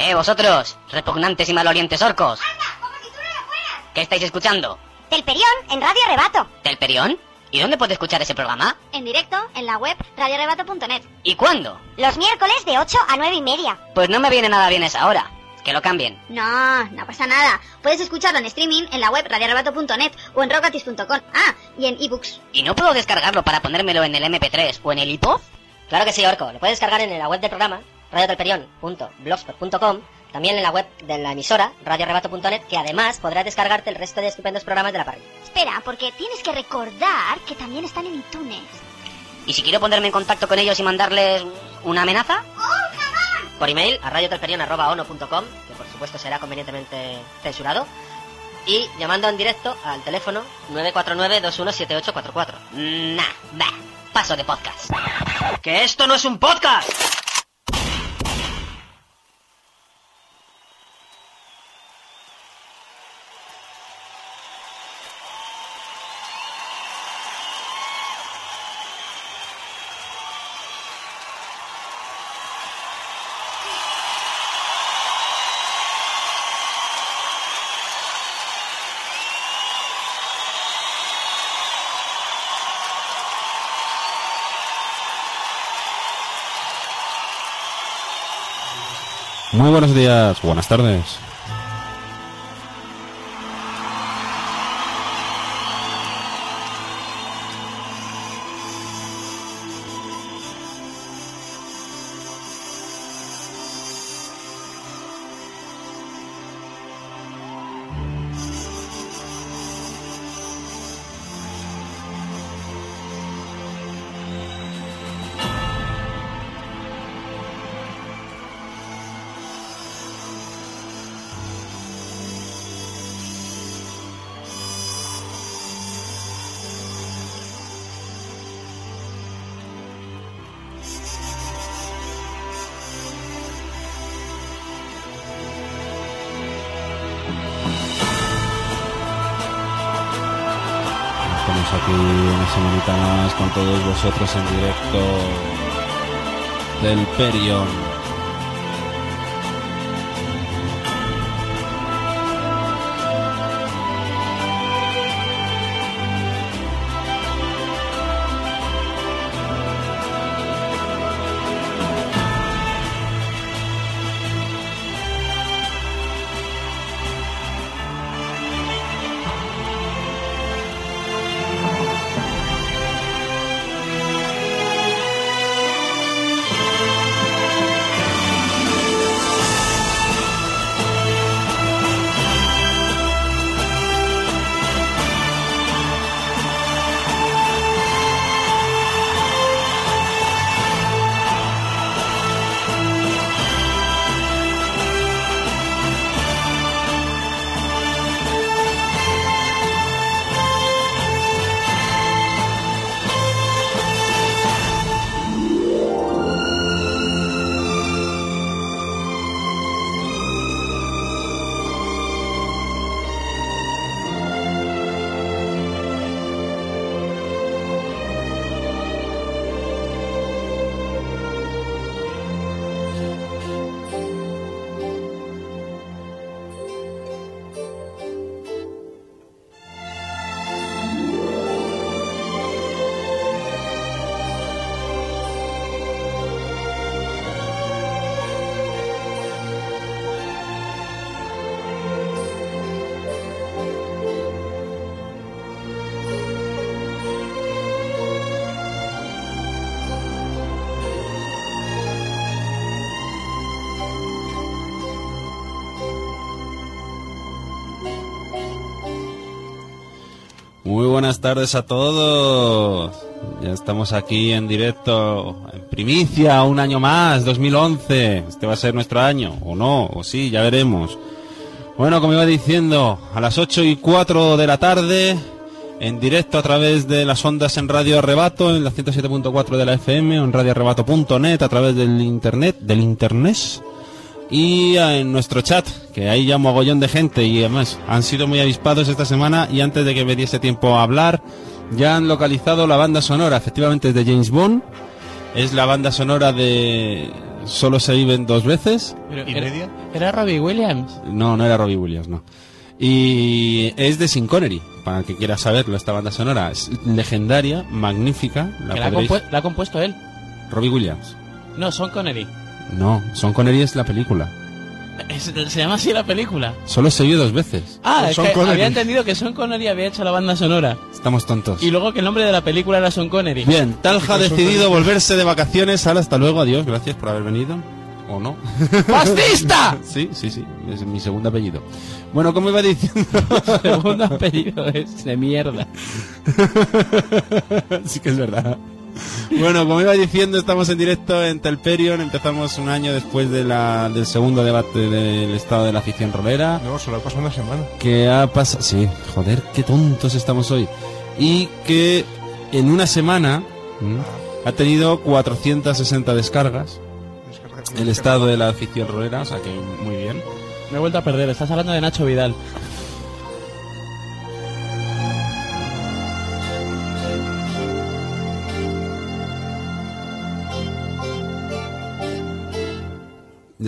Eh, vosotros, repugnantes y malolientes orcos. ¿Qué estáis escuchando? Telperión en Radio Rebato. ¿Telperión? ¿Y dónde puede escuchar ese programa? En directo en la web radiorebato.net. ¿Y cuándo? Los miércoles de 8 a 9 y media. Pues no me viene nada bien esa hora. Que lo cambien. No, no pasa nada. Puedes escucharlo en streaming en la web radiorebato.net o en rogatis.com. Ah, y en ebooks. ¿Y no puedo descargarlo para ponérmelo en el MP3 o en el iPod? Claro que sí, Orco. Lo puedes descargar en la web del programa, radiotelperion.blogspot.com, también en la web de la emisora, radiorebato.net, que además podrás descargarte el resto de estupendos programas de la parrilla. Espera, porque tienes que recordar que también están en iTunes. ¿Y si quiero ponerme en contacto con ellos y mandarles una amenaza? Por email a radiotelperion.ono.com, que por supuesto será convenientemente censurado, y llamando en directo al teléfono 949-217844. Nah, bah, paso de podcast. ¡Que esto no es un podcast! Muy buenos días, buenas tardes. Vosotros en directo del Perion. Muy buenas tardes a todos. Ya estamos aquí en directo, en primicia, un año más, 2011. Este va a ser nuestro año, o no, o sí, ya veremos. Bueno, como iba diciendo, a las 8 y 4 de la tarde, en directo a través de las ondas en Radio Arrebato, en la 107.4 de la FM, en radioarrebato.net, a través del internet, del internet. Y en nuestro chat, que ahí ya mogollón de gente y además han sido muy avispados esta semana y antes de que me diese tiempo a hablar, ya han localizado la banda sonora, efectivamente es de James Bond, es la banda sonora de solo se viven dos veces. Pero ¿Y era, media? era Robbie Williams. No, no era Robbie Williams, no. Y es de Sin Connery, para el que quiera saberlo, esta banda sonora. Es legendaria, magnífica. La que la ha, podréis- compue- la ha compuesto él. Robbie Williams. No, Son Connery. No, Son Connery es la película. Se llama así la película. Solo se vio dos veces. Ah, es que Connery. había entendido que Son Connery había hecho la banda sonora. Estamos tontos. Y luego que el nombre de la película era Son Connery. Bien, Talja ha decidido volverse de vacaciones. Ahora, hasta luego, adiós, gracias por haber venido. ¿O no? ¡Fascista! Sí, sí, sí, es mi segundo apellido. Bueno, como iba diciendo... Segundo apellido es de mierda. sí que es verdad. Bueno, como iba diciendo, estamos en directo en Telperion. Empezamos un año después de la, del segundo debate del estado de la afición rolera. No, solo ha pasado una semana. Que ha pasado... Sí, joder, qué tontos estamos hoy. Y que en una semana ¿m? ha tenido 460 descargas. Descarga- El estado de la afición rolera, o sea que muy bien. Me he vuelto a perder. Estás hablando de Nacho Vidal.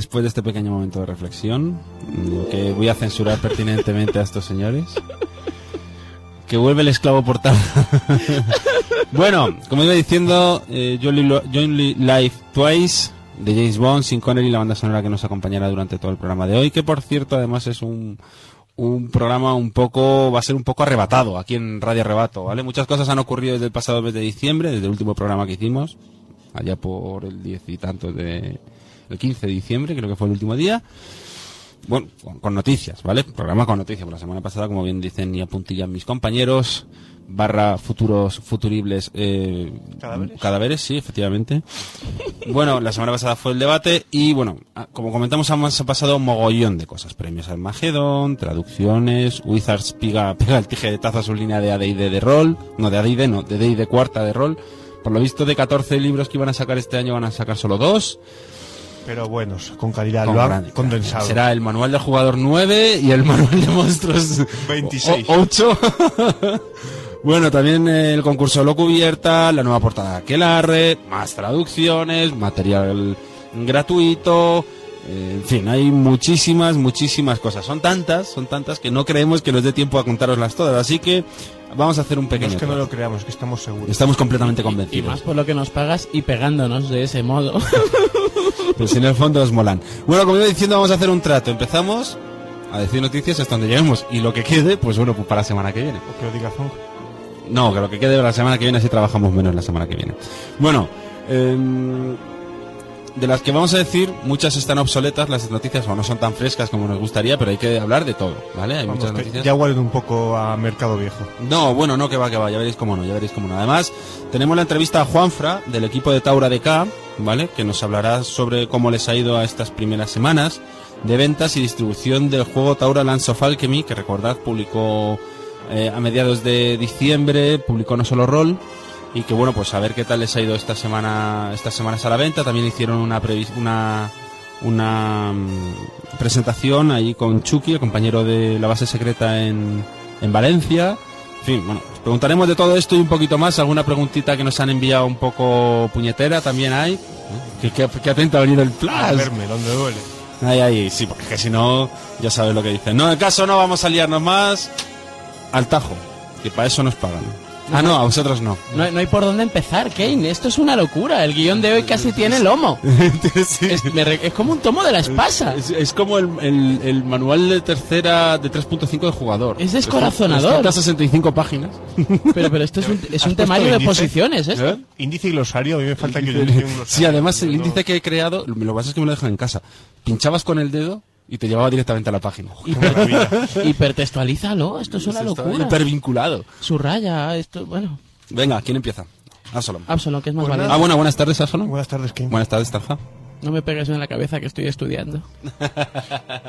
Después de este pequeño momento de reflexión, mm, que voy a censurar pertinentemente a estos señores, que vuelve el esclavo portal. bueno, como iba diciendo, eh, Only Live Twice de James Bond, sin Connery, la banda sonora que nos acompañará durante todo el programa de hoy, que por cierto además es un, un programa un poco, va a ser un poco arrebatado aquí en Radio Arrebato, ¿vale? Muchas cosas han ocurrido desde el pasado mes de diciembre, desde el último programa que hicimos, allá por el diez y tantos de, el 15 de diciembre, creo que fue el último día. Bueno, con, con noticias, ¿vale? Programa con noticias. Por la semana pasada, como bien dicen y apuntillan mis compañeros, barra futuros, futuribles, eh, ¿Cadáveres? cadáveres, sí, efectivamente. Bueno, la semana pasada fue el debate y, bueno, ah, como comentamos, hemos ha pasado un mogollón de cosas. Premios al Magedón, traducciones, Wizards pega, pega el tijeretazo a su línea de AD&D de rol, no de AD&D, no, de D&D cuarta de rol. Por lo visto, de 14 libros que iban a sacar este año, van a sacar solo dos. Pero buenos, con calidad. Con lo han gran- condensado. Será el manual del jugador 9 y el manual de monstruos 26. 8. bueno, también el concurso lo cubierta, la nueva portada de Aquelarre, más traducciones, material gratuito. eh, en fin, hay muchísimas, muchísimas cosas. Son tantas, son tantas que no creemos que nos dé tiempo a contaroslas todas. Así que vamos a hacer un No pequeño. es que no lo creamos, que estamos seguros. Estamos completamente Y convencidos. más por lo que nos pagas y pegándonos de ese modo. Pero si en el fondo os molan. Bueno, como iba diciendo, vamos a hacer un trato. Empezamos a decir noticias hasta donde lleguemos. Y lo que quede, pues bueno, pues para la semana que viene. O que lo diga Zong. No, que lo que quede para la semana que viene, así trabajamos menos la semana que viene. Bueno, em, de las que vamos a decir, muchas están obsoletas, las noticias o no son tan frescas como nos gustaría, pero hay que hablar de todo, ¿vale? Hay Vamos, muchas noticias. ya un poco a mercado viejo. No, bueno, no, que va, que va, ya veréis cómo no, ya veréis cómo no. Además, tenemos la entrevista a Juanfra, del equipo de Taura DK, ¿vale? Que nos hablará sobre cómo les ha ido a estas primeras semanas de ventas y distribución del juego Taura Lands of Alchemy, que recordad publicó eh, a mediados de diciembre, publicó no solo rol, y que bueno, pues a ver qué tal les ha ido esta semana, estas semanas a la venta. También hicieron una una una mm, presentación ahí con Chucky, el compañero de la base secreta en, en Valencia. En fin, bueno, os preguntaremos de todo esto y un poquito más. Alguna preguntita que nos han enviado un poco puñetera también hay. ¿eh? Que, que atento ha venido el A flash. verme, donde duele. Ahí, ahí, sí, porque es que si no, ya sabes lo que dicen. No, en el caso no vamos a liarnos más al tajo, que para eso nos pagan. Ah, no, a vosotros no. No, hay- no hay por dónde empezar, Kane. Esto es una locura. El guion de hoy casi tiene lomo. Sí. Es, me re- es como un tomo de la espasa. Es, es como el, el- el manual de tercera de 3.5 de jugador. Es descorazonador. A 65 páginas. Pero, pero esto es un, es ¿Has un temario de índice? posiciones, ¿esto? ¿Eh? Índice y glosario, a mí me falta que yo inicie un glosario. Sí, además el índice que he creado, lo que pasa es que me lo dejan en casa. Pinchabas con el dedo y te llevaba directamente a la página. Qué maravilla. Hipertextualízalo, esto es una locura. Hipervinculado. Subraya, esto, bueno. Venga, ¿quién empieza? Absalom. Absalom, que es más Pues valiente. Ah, bueno, buenas tardes, Absalom. Buenas tardes, Kim. Buenas tardes, Tarja. No me pegues en la cabeza que estoy estudiando.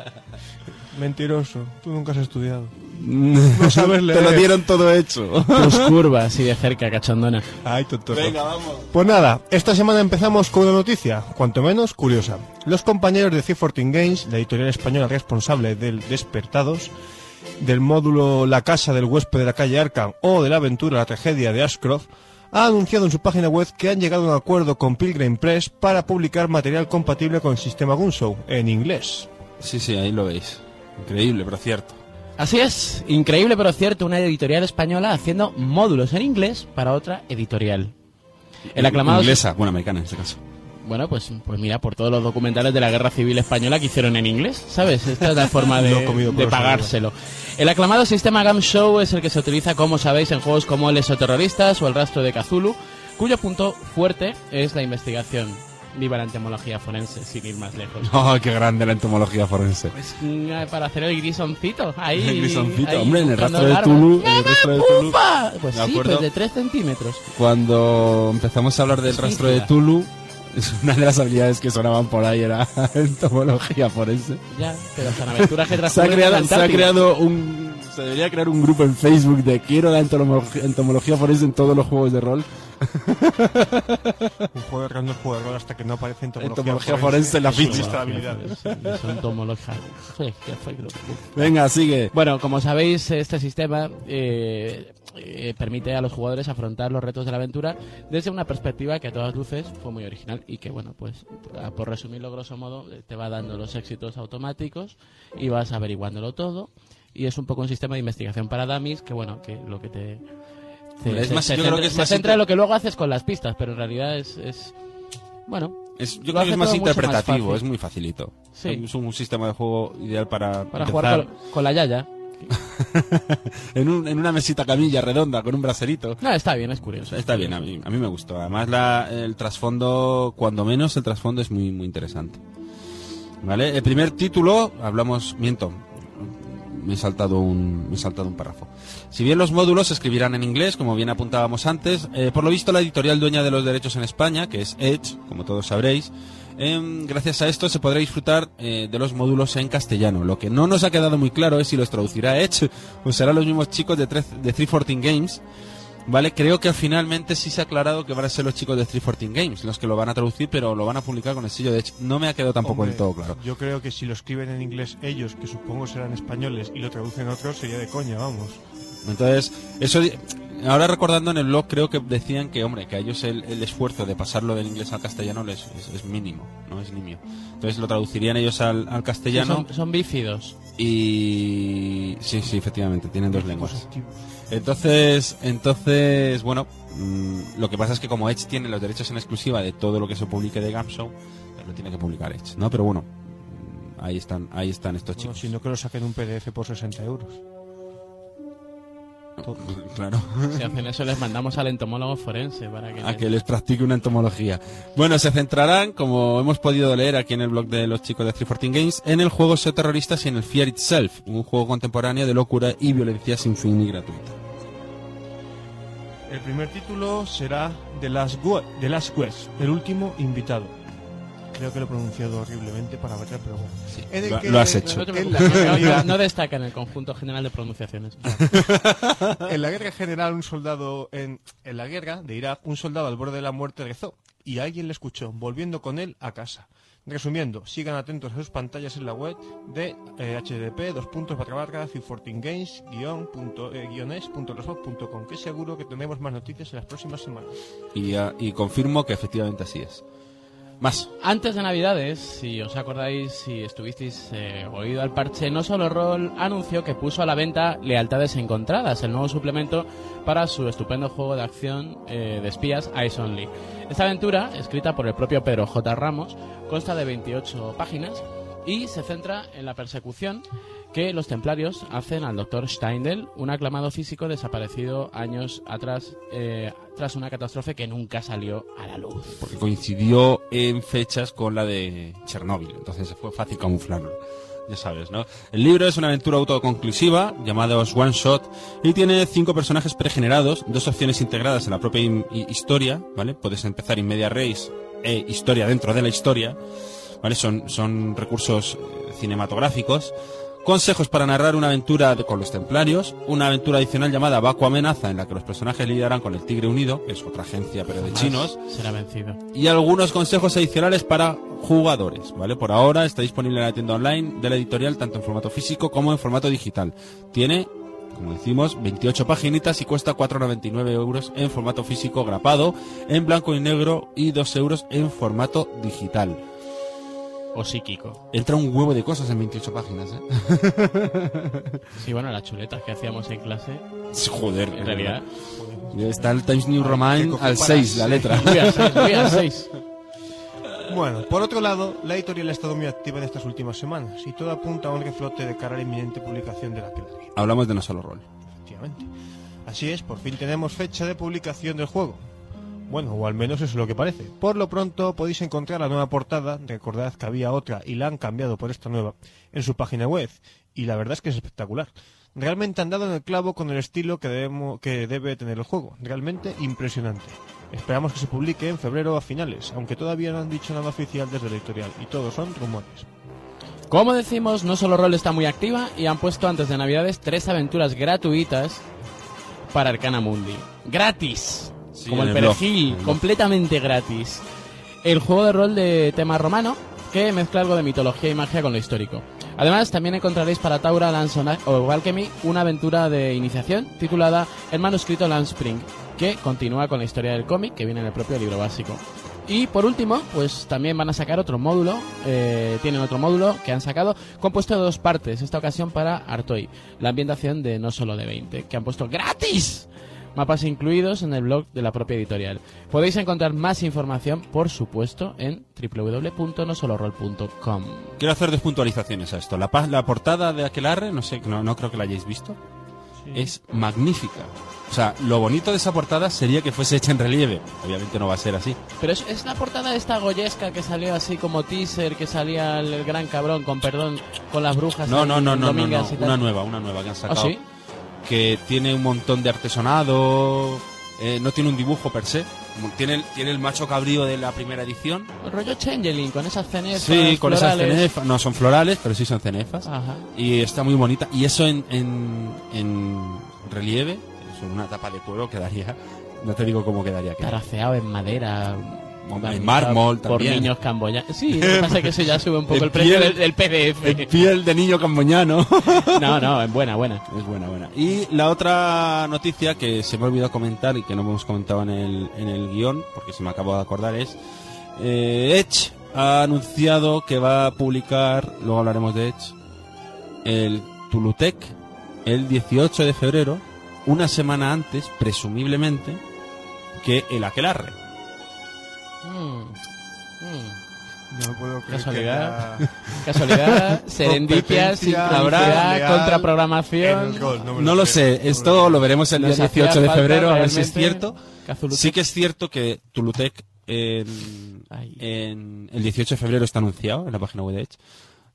Mentiroso, tú nunca has estudiado. No sabes Te leer. lo dieron todo hecho. Tus curvas y de cerca, cachondona. Ay, tonto. vamos. Pues nada, esta semana empezamos con una noticia, cuanto menos curiosa. Los compañeros de C14 Games, la editorial española responsable del Despertados, del módulo La casa del huésped de la calle Arkham o de la aventura La tragedia de Ashcroft, ha anunciado en su página web que han llegado a un acuerdo con Pilgrim Press para publicar material compatible con el sistema Gunshow en inglés. Sí, sí, ahí lo veis. Increíble, pero cierto. Así es, increíble pero cierto, una editorial española haciendo módulos en inglés para otra editorial. El aclamado... Inglesa, bueno, americana en este caso. Bueno, pues, pues mira, por todos los documentales de la Guerra Civil Española que hicieron en inglés, ¿sabes? Esta es la forma de, pagárselo. El aclamado sistema Gam Show es el que se utiliza, como sabéis, en juegos como El Exoterroristas o El Rastro de Cthulhu, cuyo punto fuerte es la investigación. Viva la entomología forense, sin ir más lejos. ¡Oh, qué grande la entomología forense! Pues para hacer el grisoncito, ahí. El grisoncito, ahí hombre, en el rastro de. Tulu, el rastro de Tulu. Pues ¿De sí, pues de 3 centímetros. Cuando empezamos a hablar del Es rastro de. Tulu, una de las habilidades que sonaban por ahí era entomología forense. Ya, pero son aventuras que Se ha, creado, se ha creado un... Se debería crear un grupo en Facebook de quiero la entomología, entomología forense en todos los juegos de rol. Un juego de rol no es juego de rol hasta que no aparece entomología, Entomología forense en la ficha. de habilidades. Entomología. Venga, sigue. Bueno, como sabéis, este sistema eh, eh, permite a los jugadores afrontar los retos de la aventura desde una perspectiva que a todas luces fue muy original y que, bueno, pues por resumirlo grosso modo, eh, te va dando los éxitos automáticos y vas averiguándolo todo. Y es un poco un sistema de investigación para dummies que, bueno, que lo que te... te- Es se- más, se yo creo centra- que es se más centra en lo que luego haces con las pistas, pero en realidad es... es bueno, Es, yo creo que es más más interpretativo, fácil. es muy facilito. Sí. Es un, sistema de juego ideal para, para empezar jugar con, con la Yaya. en, un- en una mesita camilla redonda con un bracerito. No, está bien, es curioso. Está bien, a mí, a mí me gustó. Además, la, el trasfondo, cuando menos, el trasfondo es muy, muy interesante. ¿Vale? El primer título, hablamos, miento, me he saltado un, me he saltado un párrafo. Si bien los módulos se escribirán en inglés, como bien apuntábamos antes, eh, por lo visto la editorial dueña de los derechos en España, que es Edge, como todos sabréis, em, gracias a esto se podrá disfrutar eh, de los módulos en castellano. Lo que no nos ha quedado muy claro es si los traducirá Edge o serán los mismos chicos de, tre- de 314 Games, Vale, creo que finalmente sí se ha aclarado que van a ser los chicos de 314 Games los que lo van a traducir, pero lo van a publicar con el sello de Edge. No me ha quedado tampoco Hombre, del todo claro. Yo creo que si lo escriben en inglés ellos, que supongo serán españoles, y lo traducen otros, sería de coña, vamos. Entonces, eso ahora recordando en el blog creo que decían que, hombre, que a ellos el, el esfuerzo de pasarlo del inglés al castellano les, es, es mínimo, no es nimio. Entonces lo traducirían ellos al, al castellano son, son bífidos. y... Sí, sí, efectivamente, tienen dos lenguas. Entonces, entonces, bueno, mm, lo que pasa es que como Edge tiene los derechos en exclusiva de todo lo que se publique de Gamshow, lo tiene que publicar Edge, ¿no? Pero bueno, mm, ahí están, ahí están estos Bueno, chicos. si no que lo saquen un PDF por 60 euros. Claro. Si hacen eso, les mandamos al entomólogo forense para que. a que les practique una entomología. Bueno, se centrarán, como hemos podido leer aquí en el blog de los chicos de 314 Games, en el juego SEO terroristas y en el Fear Itself, un juego contemporáneo de locura y violencia sin fin y gratuita. El primer título será The Last, Gu- The Last Quest, el último invitado. Creo que lo he pronunciado horriblemente para variar, pero bueno. En el Lo, que- lo has hecho. No, destaca en el conjunto general de pronunciaciones. En la guerra general, un soldado en, en la guerra de Irak, un soldado al borde de la muerte rezó y alguien le escuchó, volviendo con él a casa. Resumiendo, sigan atentos a sus pantallas en la web de eh, http dos puntos barra barra 14 games guion punto, eh, guiones punto blogspot.com, que seguro que tendremos más noticias en las próximas semanas. Y, ah, y confirmo que efectivamente así es. Más. Antes de Navidades, si os acordáis, si estuvisteis eh, oído al parche, no solo Roll anunció que puso a la venta Lealtades Encontradas, el nuevo suplemento para su estupendo juego de acción eh, de espías Eyes Only. Esta aventura, escrita por el propio Pedro J. Ramos, consta de 28 páginas y se centra en la persecución que los templarios hacen al doctor Steindl, un aclamado físico desaparecido años atrás eh, tras una catástrofe que nunca salió a la luz. Porque coincidió en fechas con la de Chernóbil, entonces fue fácil camuflarlo. Ya sabes, ¿no? El libro es una aventura autoconclusiva, llamados One Shot, y tiene cinco personajes pregenerados, dos opciones integradas en la propia historia, ¿vale? Puedes empezar in media res e historia dentro de la historia, ¿vale? Son, son recursos eh, cinematográficos. Consejos para narrar una aventura con los templarios, una aventura adicional llamada Baco Amenaza, en la que los personajes lidiarán con el Tigre Unido, que es otra agencia pero de chinos, Será vencido. y algunos consejos adicionales para jugadores, ¿vale? Por ahora está disponible en la tienda online de la editorial tanto en formato físico como en formato digital. Tiene como decimos, 28 paginitas y cuesta 4,99 euros en formato físico grapado, en blanco y negro y 2 euros en formato digital. O psíquico. Entra un huevo de cosas en 28 páginas, ¿eh? Sí, bueno, las chuletas que hacíamos en clase, Joder, en realidad. Está el Times New que Roman al para 6, la letra. Voy al seis, voy al seis. Bueno, por otro lado, la editorial ha estado muy activa en estas últimas semanas y todo apunta a un reflote de cara a la inminente publicación de la Aquelarre. Hablamos de no solo rol. Efectivamente. Así es, por fin tenemos fecha de publicación del juego. Bueno, o al menos eso es lo que parece. Por lo pronto podéis encontrar la nueva portada, recordad que había otra y la han cambiado por esta nueva, en su página web, y la verdad es que es espectacular. Realmente han dado en el clavo con el estilo que, que debe tener el juego, realmente impresionante. Esperamos que se publique en febrero a finales, aunque todavía no han dicho nada oficial desde la editorial, y todos son rumores. Como decimos, no solo Roll está muy activa y han puesto antes de Navidades tres aventuras gratuitas para Arcana Mundi. ¡Gratis! Sí, Como el el perejil, blog. completamente gratis. El juego de rol de tema romano que mezcla algo de mitología y magia con lo histórico. Además, también encontraréis para Taura, Lanson o Alchemy una aventura de iniciación titulada El manuscrito Landspring, que continúa con la historia del cómic que viene en el propio libro básico. Y por último, pues también van a sacar otro módulo, eh, tienen otro módulo que han sacado compuesto de dos partes, esta ocasión para Artoy, la ambientación de No Solo de 20, que han puesto gratis. Mapas incluidos en el blog de la propia editorial. Podéis encontrar más información, por supuesto, en www.nosolorol.com. Quiero hacer dos puntualizaciones a esto. La, la portada de Aquelarre, no sé, no, no creo que la hayáis visto, es magnífica. O sea, lo bonito de esa portada sería que fuese hecha en relieve. Obviamente no va a ser así. Pero es, es la portada de esta goyesca que salió así como teaser, que salía el, el gran cabrón, con perdón, con las brujas. No, no, no, no, no, no. tal. Una nueva, una nueva que han ¿Ah, sacado. sí? Que tiene un montón de artesonado. eh, no tiene un dibujo per se. Tiene el, tiene el macho cabrío de la primera edición. El rollo Changeling, con esas cenefas Sí, con esas cenefas. No son florales, pero sí son cenefas. Ajá. Y está muy bonita. Y eso en, en, en relieve, una tapa de cuero quedaría. No te digo cómo quedaría. quedaría. Taraceado en madera. En mármol Por también. niños camboyanos. Sí, lo que pasa es que eso ya sube un poco el precio piel- del, del PDF. En piel de niño camboñano. No, no, en buena, buena. Es buena, buena. Y la otra noticia que se me ha olvidado comentar y que no hemos comentado en el, en el guion, porque se me acabo de acordar, es eh, Edge ha anunciado que va a publicar, luego hablaremos de Edge, el Tulutec el 18 de febrero, una semana antes, presumiblemente, que el Aquelarre. No puedo creer Casualidad. que Casualidad, serendipia, sincronicidad, contraprogramación. rol, me No lo sé, esto lo veremos el día Nos hacía 18 de febrero, a ver si es cierto. Cazulutec. Sí que es cierto que Tulutec en, en el 18 de febrero está anunciado en la página web de Edge.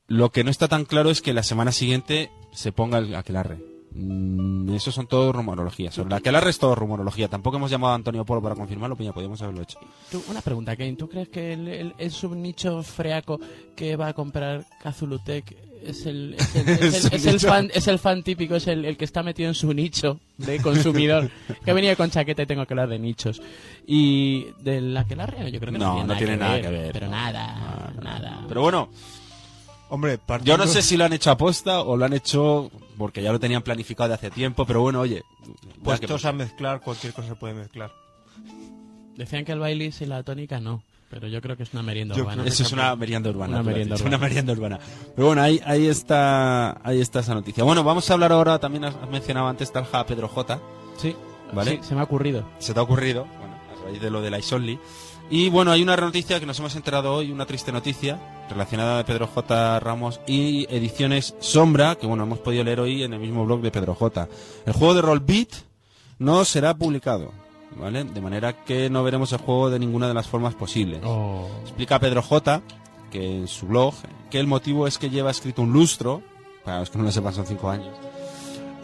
Lo que no está tan claro es que la semana siguiente se ponga el aquelarre. Mm, eso son todo rumorologías. Sobre el aquelarre es todo rumorología. Tampoco hemos llamado a Antonio Polo para confirmarlo, ya podíamos haberlo hecho. Tú, una pregunta, Kane. ¿Tú crees que el, el, el subnicho freaco que va a comprar Cazulutec es el, es el, es el, es el fan, es el fan típico, es el, el que está metido en su nicho de consumidor? que ha venido con chaqueta y tengo que hablar de nichos. Y del aquelarre yo creo que no, No, no tiene nada que ver, Pero no. nada, nada. Pero bueno, Hombre, yo no sé si lo han hecho aposta o lo han hecho porque ya lo tenían planificado de hace tiempo, pero bueno, oye. Puestos que- a mezclar, cualquier cosa se puede mezclar. Decían que el bailis y la tónica no, pero yo creo que es una merienda Yo urbana. Eso es una merienda urbana. Una merienda urbana. Una merienda urbana. Pero bueno, ahí, ahí está ahí está esa noticia. Bueno, vamos a hablar ahora, también has has mencionado antes Talja Pedro J. Sí, Vale. sí, se me ha ocurrido. Se te ha ocurrido, bueno, a raíz de lo de la Isonly. Y bueno, hay una noticia que nos hemos enterado hoy, una triste noticia, relacionada de Pedro J. Ramos y Ediciones Sombra, que bueno, hemos podido leer hoy en el mismo blog de Pedro J. El juego de Roll Beat no será publicado, ¿vale? De manera que no veremos el juego de ninguna de las formas posibles. Oh. Explica Pedro J, que en su blog, que el motivo es que lleva escrito un lustro, para los que no lo sepan son cinco años,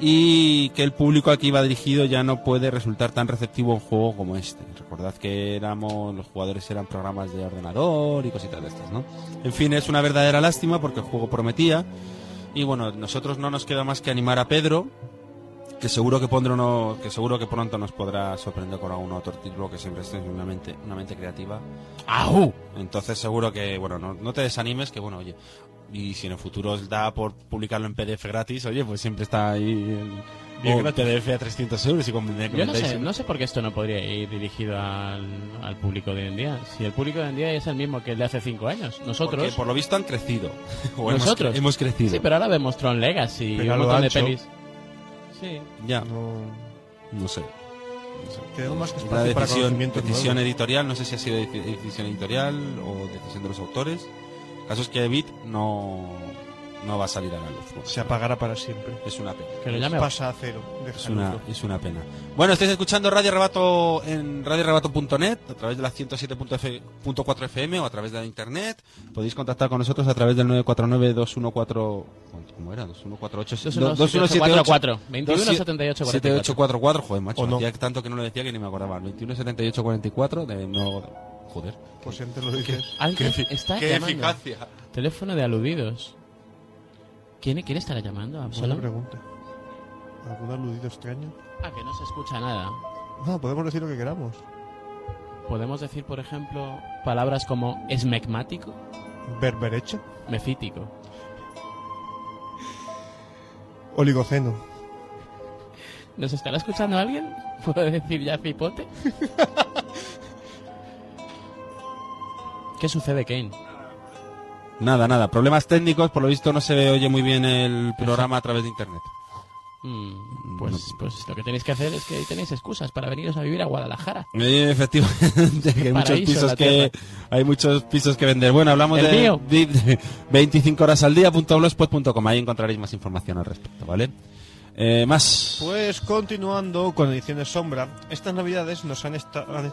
y que el público aquí va dirigido ya no puede resultar tan receptivo a un juego como este. Recordad que éramos, los jugadores eran programas de ordenador y cositas de estas, ¿no? En fin, es una verdadera lástima porque el juego prometía, y bueno, nosotros no nos queda más que animar a Pedro, que seguro que pondrá uno, que seguro que pronto nos podrá sorprender con algún otro título que siempre esté una mente, una mente creativa. ¡Au! Entonces seguro que, bueno, no, no te desanimes, que bueno, oye, y si en el futuro os da por publicarlo en PDF gratis, oye, pues siempre está ahí el, Bien o gratis. PDF a 300 euros y con, Yo no sé, no sé por qué esto no podría ir dirigido al, al público de hoy en día. Si el público de hoy en día es el mismo que el de hace cinco años. Nosotros. Porque por lo visto han crecido. O hemos- Nosotros. hemos, crecido. Sí, pero ahora vemos Tron Legacy y un montón de pelis. Sí. Ya, No... no sé. Tenemos más que espacio para decisión, conocimientos decisión editorial, no sé si ha sido deci- decisión editorial o decisión de los autores. El caso es que Bit no, no va a salir a la luz. Bueno, Se apagará para siempre. es una pena. Que lo llame. Pasa a cero. Es una, es una pena. Bueno, estáis escuchando Radio Rebato en radiorebato.net, a través de la 107.4 FM o a través de la internet. Podéis contactar con nosotros a través del 949-214... ¿Cómo era? 2148... 217844. 217844. 7844, joder, macho. No. Hacía tanto que no lo decía que ni me acordaba. 217844 de no... Joder. Pues si antes lo dices. Alguien Qué está qué llamando. eficacia. Teléfono de aludidos. ¿Quién, ¿Quién estará llamando? Buena ¿Solo? pregunta. ¿Algún aludido extraño? Ah, que no se escucha nada. No, podemos decir lo que queramos. Podemos decir, por ejemplo, palabras como esmegmático, Berberecho. mefítico. Oligoceno. ¿Nos estará escuchando alguien? ¿Puedo decir ya cipote? ¿Qué sucede, Kane? Nada, nada. Problemas técnicos. Por lo visto no se oye muy bien el programa a través de internet. Mm, pues, pues lo que tenéis que hacer es que tenéis excusas para veniros a vivir a Guadalajara. Eh, Efectivamente, que hay muchos pisos que hay muchos pisos que vender. Bueno, hablamos ¿El de, mío? de- de 25 horas al día.blogspot.com. Ahí encontraréis más información al respecto, ¿vale? Eh, más. Pues continuando con Ediciones Sombra, estas navidades nos han-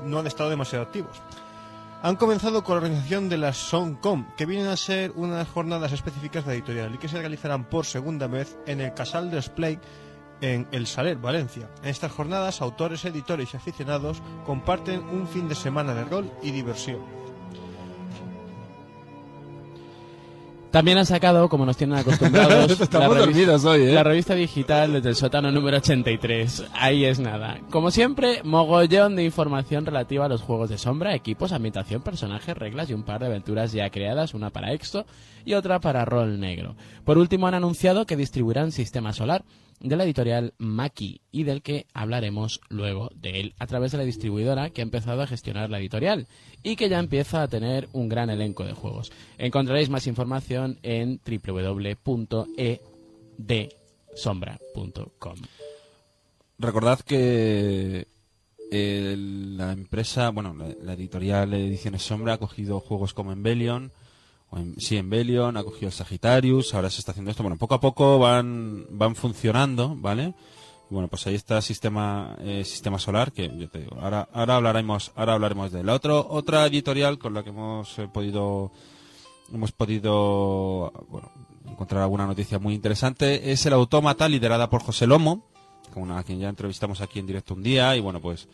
no han estado demasiado activos. Han comenzado con la organización de las Soncom, que vienen a ser unas jornadas específicas de editorial y que se realizarán por segunda vez en el Casal Display en El Saler, Valencia. En estas jornadas, autores, editores y aficionados comparten un fin de semana de rol y diversión. También han sacado, como nos tienen acostumbrados, la, revista, hoy, ¿eh? la revista digital desde el sótano número 83. Ahí es nada. Como siempre, mogollón de información relativa a los juegos de sombra, equipos, ambientación, personajes, reglas y un par de aventuras ya creadas, una para Exto y otra para Rol Negro. Por último, han anunciado que distribuirán Sistema Solar de la editorial Maki y del que hablaremos luego de él a través de la distribuidora que ha empezado a gestionar la editorial y que ya empieza a tener un gran elenco de juegos. Encontraréis más información en www.edsombra.com. Recordad que eh, la empresa, bueno, la, la editorial Ediciones Sombra ha cogido juegos como Embellion, en, sí, Embellion, ha cogido Sagittarius, ahora se está haciendo esto. Bueno, poco a poco van, van funcionando, ¿vale? Bueno, pues ahí está Sistema, eh, Sistema Solar, que yo te digo, ahora, ahora hablaremos, ahora hablaremos de él. La otro, otra editorial con la que hemos eh, podido, hemos podido, bueno, encontrar alguna noticia muy interesante es el Autómata, liderada por José Lomo, con a quien ya entrevistamos aquí en directo un día, y bueno, pues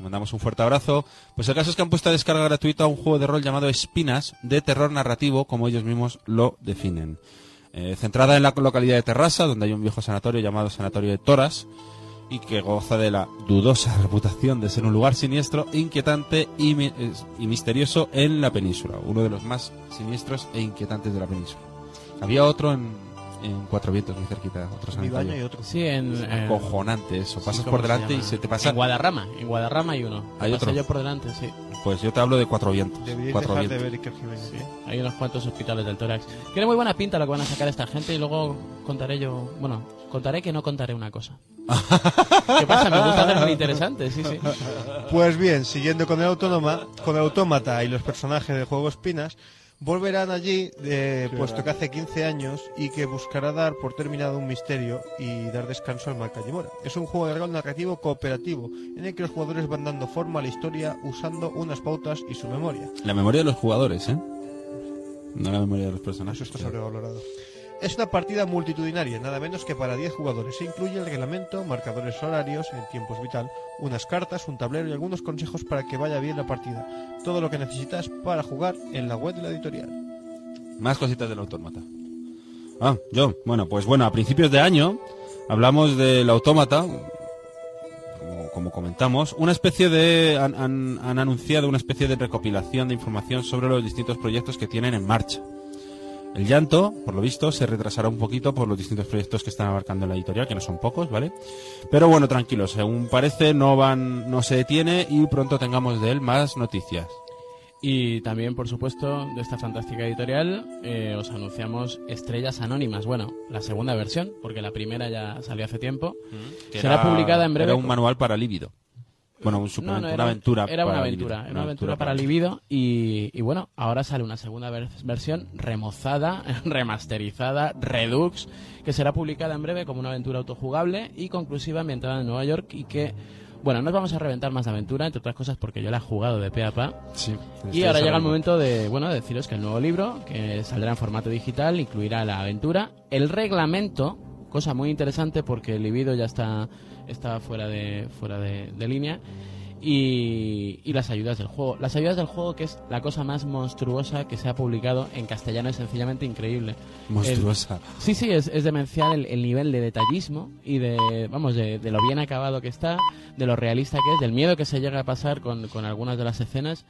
mandamos un fuerte abrazo. Pues el caso es que han puesto a descarga gratuita un juego de rol llamado Espinas, de terror narrativo, como ellos mismos lo definen. Eh, centrada en la localidad de Terrassa, donde hay un viejo sanatorio llamado Sanatorio de Toras, y que goza de la dudosa reputación de ser un lugar siniestro, inquietante y, y misterioso en la península, uno de los más siniestros e inquietantes de la península. Había otro en, en Cuatro Vientos, muy cerquita, otro Mi baño y sanatorio. otro. Sí, en... eh, Acojonante eso, pasas ¿cómo por se delante y se te pasa... En Guadarrama, en Guadarrama hay uno. Hay otro. yo por delante, sí. Pues yo te hablo de Cuatro Vientos. Deberíais Cuatro dejar de ver Iker Jiménez. Sí, hay unos cuantos hospitales del tórax. Tiene muy buena pinta lo que van a sacar esta gente y luego contaré yo... Bueno, contaré que no contaré una cosa. ¿Qué pasa? Me gusta hacer muy interesante, sí, sí. Pues bien, siguiendo con el autónoma, con el autómata y los personajes del juego Espinas, volverán allí, eh, puesto que hace 15 años, y que buscará dar por terminado un misterio y dar descanso al mal Callimora. Es un juego de rol narrativo cooperativo, en el que los jugadores van dando forma a la historia usando unas pautas y su memoria. La memoria de los jugadores, ¿eh? No la memoria de los personajes. Eso está sobrevalorado. Es una partida multitudinaria, nada menos que para 10 jugadores. Se incluye el reglamento, marcadores horarios, el tiempo es vital, unas cartas, un tablero y algunos consejos para que vaya bien la partida. Todo lo que necesitas para jugar en la web de la editorial. Más cositas del autómata. Ah, yo, bueno, pues bueno, a principios de año Hablamos del autómata, como, comentamos, una especie de han anunciado una especie de recopilación de información sobre los distintos proyectos que tienen en marcha. El llanto, por lo visto, se retrasará un poquito por los distintos proyectos que están abarcando la editorial, que no son pocos, ¿vale? Pero bueno, tranquilos, según parece, no van, no se detiene y pronto tengamos de él más noticias. Y también, por supuesto, de esta fantástica editorial, eh, os anunciamos Estrellas Anónimas. Bueno, la segunda versión, porque la primera ya salió hace tiempo. Que Será publicada en breve Era un manual para lívido. Bueno, un No, suplemento, no, una era, aventura. Era una aventura, Libido, era una aventura para Libido y, y bueno, ahora sale una segunda ver- versión remozada, remasterizada, redux, que será publicada en breve como una aventura autojugable y conclusiva ambientada en Nueva York y que, bueno, no os vamos a reventar más de aventura, entre otras cosas porque yo la he jugado de pe a pa. Sí. Y ahora llega el momento de, bueno, de deciros que el nuevo libro, que saldrá en formato digital, incluirá la aventura, el reglamento, cosa muy interesante porque el libido ya está, está fuera de, fuera de, de línea, y, y las ayudas del juego. Las ayudas del juego que es la cosa más monstruosa que se ha publicado en castellano, es sencillamente increíble. Monstruosa. Sí, sí, es, es demencial el, el nivel de detallismo y de, vamos, de, de lo bien acabado que está, de lo realista que es, del miedo que se llega a pasar con, con algunas de las escenas.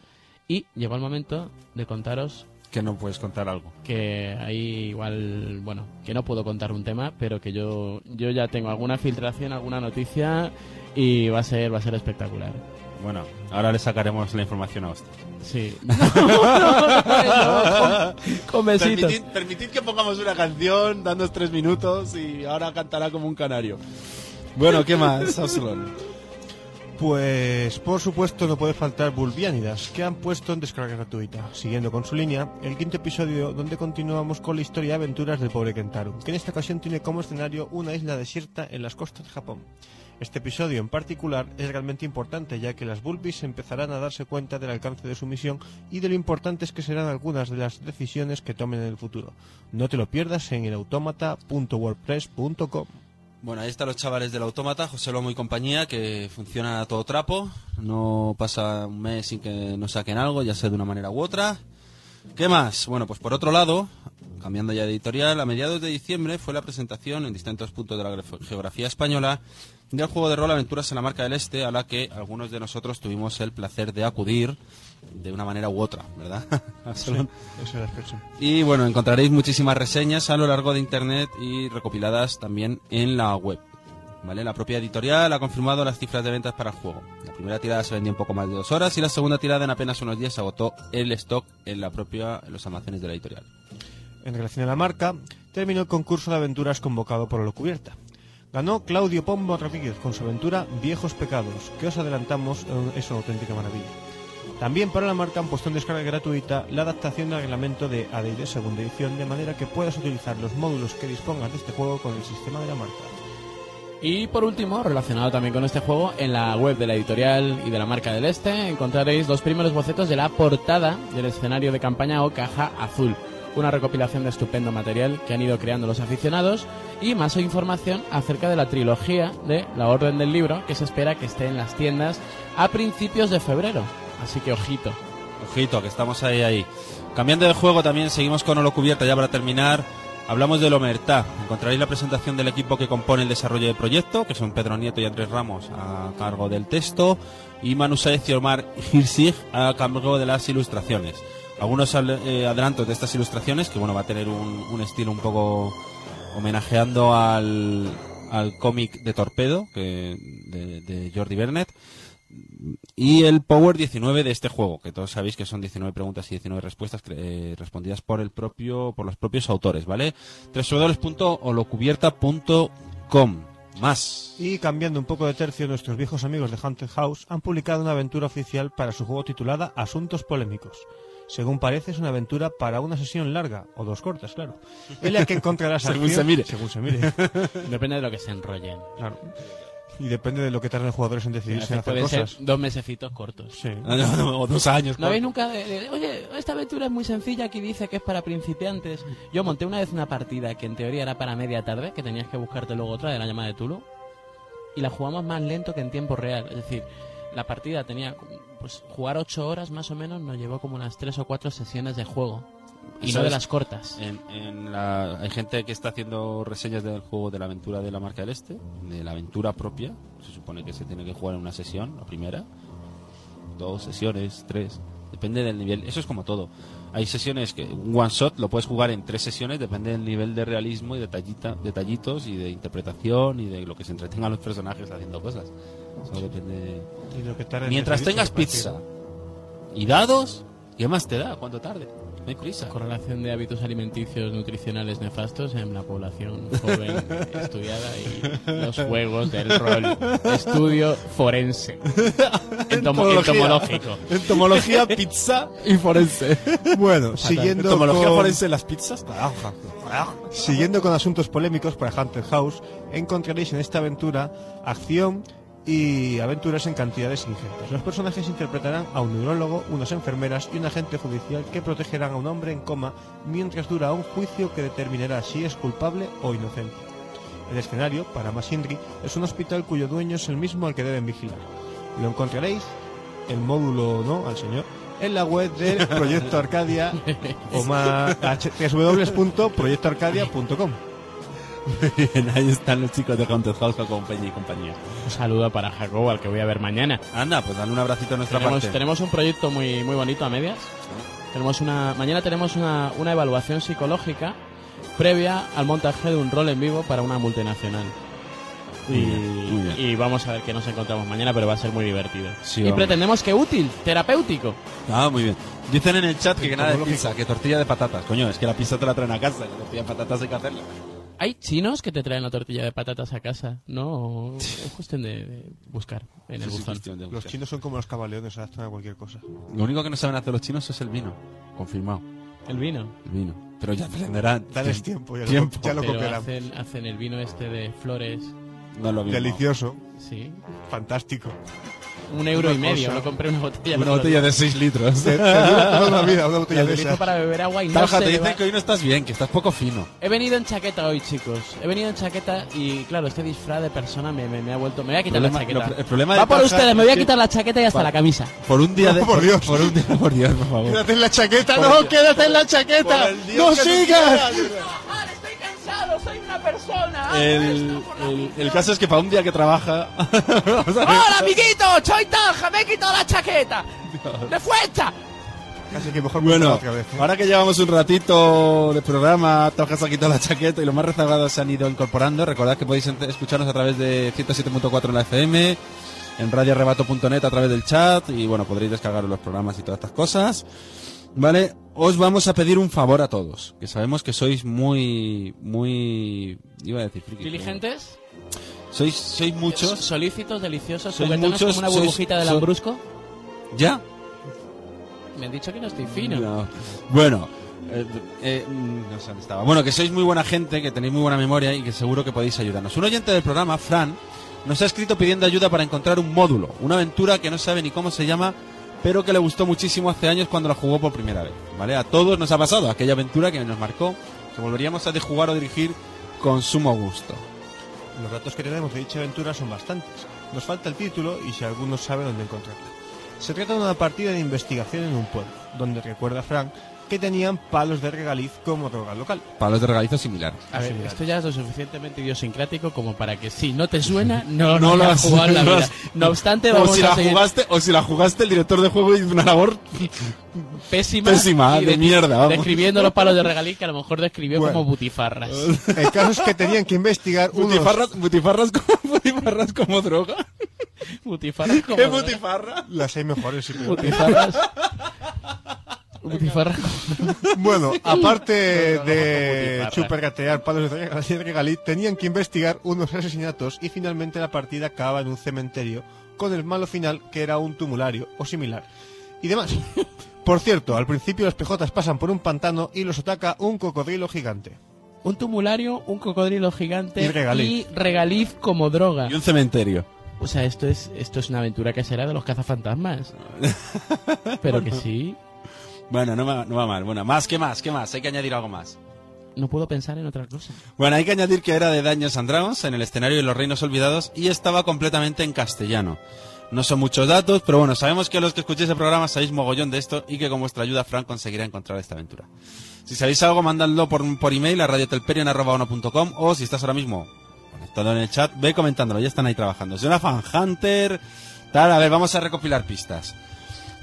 Y llegó el momento de contaros Que no puedes contar algo. que ahí igual, bueno, que no puedo contar un tema, pero que yo, yo ya tengo alguna filtración, alguna noticia y va a ser, va a ser espectacular. Bueno, ahora le sacaremos la información a usted. Sí. con, con besitos. Permitid, permitid que pongamos una canción, dándos tres minutos y ahora cantará como un canario. Bueno, ¿qué más, Absalón? Pues por supuesto no puede faltar Bulbiánidas, que han puesto en descarga gratuita, siguiendo con su línea, el quinto episodio donde continuamos con la historia y aventuras del pobre Kentaro, que en esta ocasión tiene como escenario una isla desierta en las costas de Japón. Este episodio en particular es realmente importante ya que las Bulbis empezarán a darse cuenta del alcance de su misión y de lo importantes que serán algunas de las decisiones que tomen en el futuro. No te lo pierdas en elautomata.wordpress.com. Bueno, ahí están los chavales del autómata, José Lomo y compañía, que funcionan a todo trapo. No pasa un mes sin que nos saquen algo, ya sea de una manera u otra. ¿Qué más? Bueno, pues por otro lado, cambiando ya de editorial, a mediados de diciembre fue la presentación en distintos puntos de la geografía española del juego de rol Aventuras en la Marca del Este, a la que algunos de nosotros tuvimos el placer de acudir de una manera u otra, ¿verdad? Es la expresión. Y bueno, encontraréis muchísimas reseñas a lo largo de internet y recopiladas también en la web. ¿Vale? La propia editorial ha confirmado las cifras de ventas para el juego. La primera tirada se vendió en poco más de dos horas y la segunda tirada en apenas unos días se agotó el stock en la propia en los almacenes de la editorial. En relación a la marca, terminó el concurso de aventuras convocado por Lo Cubierta. Ganó Claudio Pombo Rodríguez con su aventura Viejos Pecados, que os adelantamos eh, es una auténtica maravilla. También para la marca han puesto en descarga gratuita la adaptación del reglamento de AD&D segunda edición, de manera que puedas utilizar los módulos que dispongas de este juego con el sistema de la marca. Y por último, relacionado también con este juego, en la web de la editorial y de la marca del Este encontraréis los primeros bocetos de la portada del escenario de campaña o caja azul. Una recopilación de estupendo material que han ido creando los aficionados y más información acerca de la trilogía de La Orden del Libro que se espera que esté en las tiendas a principios de febrero. Así que ojito. Ojito, que estamos ahí, ahí. Cambiando de juego también, seguimos con Olo Cubierta ya para terminar. Hablamos del Omertá. Encontraréis la presentación del equipo que compone el desarrollo del proyecto, que son Pedro Nieto y Andrés Ramos a cargo del texto, y Manu Saez y Omar Hirsig a cargo de las ilustraciones. Algunos al- eh, adelantos de estas ilustraciones, que bueno, va a tener un, un estilo un poco homenajeando al, al cómic de Torpedo, que, de, de Jordi Bernet, y el Power 19 de este juego, que todos sabéis que son 19 preguntas y 19 respuestas eh, respondidas por el propio por los propios autores, ¿vale? www.holocubierta.com Más. Y cambiando un poco de tercio, nuestros viejos amigos de Haunted House han publicado una aventura oficial para su juego titulada Asuntos Polémicos. Según parece, es una aventura para una sesión larga, o dos cortas, claro. En la que encontrarás Según acción- se mire. Según se mire, Depende de lo que se enrollen. claro. Y depende de lo que tarden los jugadores en decidirse en hacer Pueden ser cosas. dos mesecitos cortos. Sí. o dos años. ¿No habéis nunca de, de, oye, esta aventura es muy sencilla, aquí dice que es para principiantes? Yo monté una vez una partida que en teoría era para media tarde, que tenías que buscarte luego otra de la llamada de Tulu, y la jugamos más lento que en tiempo real. Es decir, la partida tenía, pues jugar ocho horas más o menos nos llevó como unas tres o cuatro sesiones de juego. Y no de las cortas. En, en la, hay gente que está haciendo reseñas del juego de la aventura de la marca del Este, de la aventura propia. Se supone que se tiene que jugar en una sesión, la primera. Dos sesiones, tres. Depende del nivel. Eso es como todo. Hay sesiones que un one shot lo puedes jugar en tres sesiones, depende del nivel de realismo y detallita, detallitos y de interpretación y de lo que se entretengan los personajes haciendo cosas. Eso depende. Y lo que tarde en Mientras tengas pizza partido. y dados, ¿qué más te da? ¿Cuánto tarde? No hay prisa. Correlación de hábitos alimenticios nutricionales nefastos en la población joven estudiada y los juegos del rol. Estudio forense. Entomo- entomológico. Entomología, pizza y forense. Bueno, siguiendo Entomología con, forense en las pizzas. Siguiendo con asuntos polémicos para Hunter House, encontraréis en esta aventura acción y aventuras en cantidades ingentes. Los personajes interpretarán a un neurólogo, unas enfermeras y un agente judicial que protegerán a un hombre en coma mientras dura un juicio que determinará si es culpable o inocente. El escenario, para Masindri, es un hospital cuyo dueño es el mismo al que deben vigilar. Lo encontraréis, el módulo no, al señor, en la web del Proyecto Arcadia o más www.proyectoarcadia.com. Bien, ahí están los chicos de Haunted House con compañía y compañía. Un saludo para Jacobo, al que voy a ver mañana. Anda, pues dale un abracito a nuestra Tenemos, parte. tenemos un proyecto muy, muy bonito a medias. Tenemos una, mañana tenemos una, una evaluación psicológica previa al montaje de un rol en vivo para una multinacional. Y, Muy bien, muy bien. y vamos a ver qué nos encontramos mañana, pero va a ser muy divertido. Sí, y vamos. pretendemos que útil, terapéutico. Ah, muy bien. Dicen en el chat que, que nada de pizza, que tortilla de patatas. Coño, es que la pizza te la traen a casa, y la tortilla de patatas hay que hacerla. Hay chinos que te traen la tortilla de patatas a casa. No, es cuestión de, de buscar en el Sí, buzón. Los chinos son como los camaleones, se adaptan a cualquier cosa. Lo único que no saben hacer los chinos es el vino. Confirmado. El vino. El vino. Pero ya aprenderán. Dales tiempo, ya lo, Tiempo. ya lo Pero copiarán. hacen, hacen el vino este de flores. No lo mismo. Delicioso, Sí. fantástico. Un euro Una y medio. cosa. No compré una botella. Una botella de 6 litros. Te dura toda una vida una botella La de esas. para beber agua y no se te dicen va- que hoy no estás bien, que estás poco fino. He venido en chaqueta hoy, chicos. He venido en chaqueta y, claro, este disfraz de persona me, me, me ha vuelto... Me voy a quitar Problema- la chaqueta. lo- el problema de Va por Talja ustedes, me voy a que- quitar la chaqueta y hasta la camisa. Por un día de... No, por Dios. Por un día, por Dios, por favor. Quédate en la chaqueta, Por no, quédate en la chaqueta. por No sigas. Soy una persona. El, el, el caso es que para un día que trabaja... ¡Hola, amiguito! ¡Soy Talja! ¡Me he quitado la chaqueta! ¡De fuerza! Casi que mejor Bueno, otra vez. ¿eh? ahora que llevamos un ratito de programa, Talja se ha quitado la chaqueta y los más rezagados se han ido incorporando. Recordad que podéis escucharnos a través de 107.4 en la FM, en radioarrebato.net a través del chat y bueno, podréis descargar los programas y todas estas cosas. Vale, os vamos a pedir un favor a todos, que sabemos que sois muy, muy, iba a decir friki, pero- ¿Diligentes? Sois, sois muchos, Solícitos, deliciosos, Sois juguetones muchos, como una sois- burbujita de so- lambrusco. ¿ya? Me han dicho que no estoy fino. No. Bueno, eh, eh, mm, no sé dónde estaba. Bueno, que sois muy buena gente, que tenéis muy buena memoria y que seguro que podéis ayudarnos. Un oyente del programa, Fran, nos ha escrito pidiendo ayuda para encontrar un módulo, una aventura que no sabe ni cómo se llama, pero que le gustó muchísimo hace años cuando la jugó por primera vez. ¿Vale? A todos nos ha pasado aquella aventura que nos marcó, que volveríamos a jugar o dirigir con sumo gusto. Los datos que tenemos de dicha aventura son bastantes. Nos falta el título y si alguno sabe dónde encontrarla. Se trata de una partida de investigación en un pueblo, donde recuerda Frank que tenían palos de regaliz como droga local. Palos de regalizo similares. A ver, Similar. esto ya es lo suficientemente idiosincrático como para que si no te suena, no, No no lo has- jugado la no vida. obstante, O vamos si, a la seguir jugaste, o si la jugaste, el director de juego hizo una labor pésima, pésima, y de mierda, vamos. Describiendo los palos de regalí que a lo mejor describió Bueno. como butifarras. El caso es que tenían que investigar unos... butifarras, butifarras, como, butifarras como droga. butifarras como ¿Qué droga. butifarra? Las hay mejores, Butifarras. Bueno, aparte de chupergatear palos de regal- de regalí, tenían que investigar unos asesinatos y finalmente la partida acaba en un cementerio con el malo final que era un tumulario o similar. Y demás. Por cierto, al principio los pejotas pasan por un pantano y los ataca un cocodrilo gigante. Un tumulario, un cocodrilo gigante Y regaliz. y regaliz como droga. Y un cementerio. O sea, esto es esto es una aventura que será de los cazafantasmas. Pero que sí, Bueno, no va, no va mal. Bueno, más, ¿qué más? ¿Qué más? Hay que añadir algo más. no puedo pensar en otra cosa. Bueno, hay que añadir que era de Daños and Dragons en el escenario de los Reinos Olvidados y estaba completamente en castellano. No son muchos datos, pero bueno, sabemos que los que escuchéis el programa sabéis mogollón de esto y que con vuestra ayuda Frank conseguirá encontrar esta aventura. Si sabéis algo, mandadlo por, por email a radiotelperion.com o si estás ahora mismo conectado en el chat, ve comentándolo, ya están ahí trabajando. Jonathan Hunter, tal, a ver, vamos a recopilar pistas.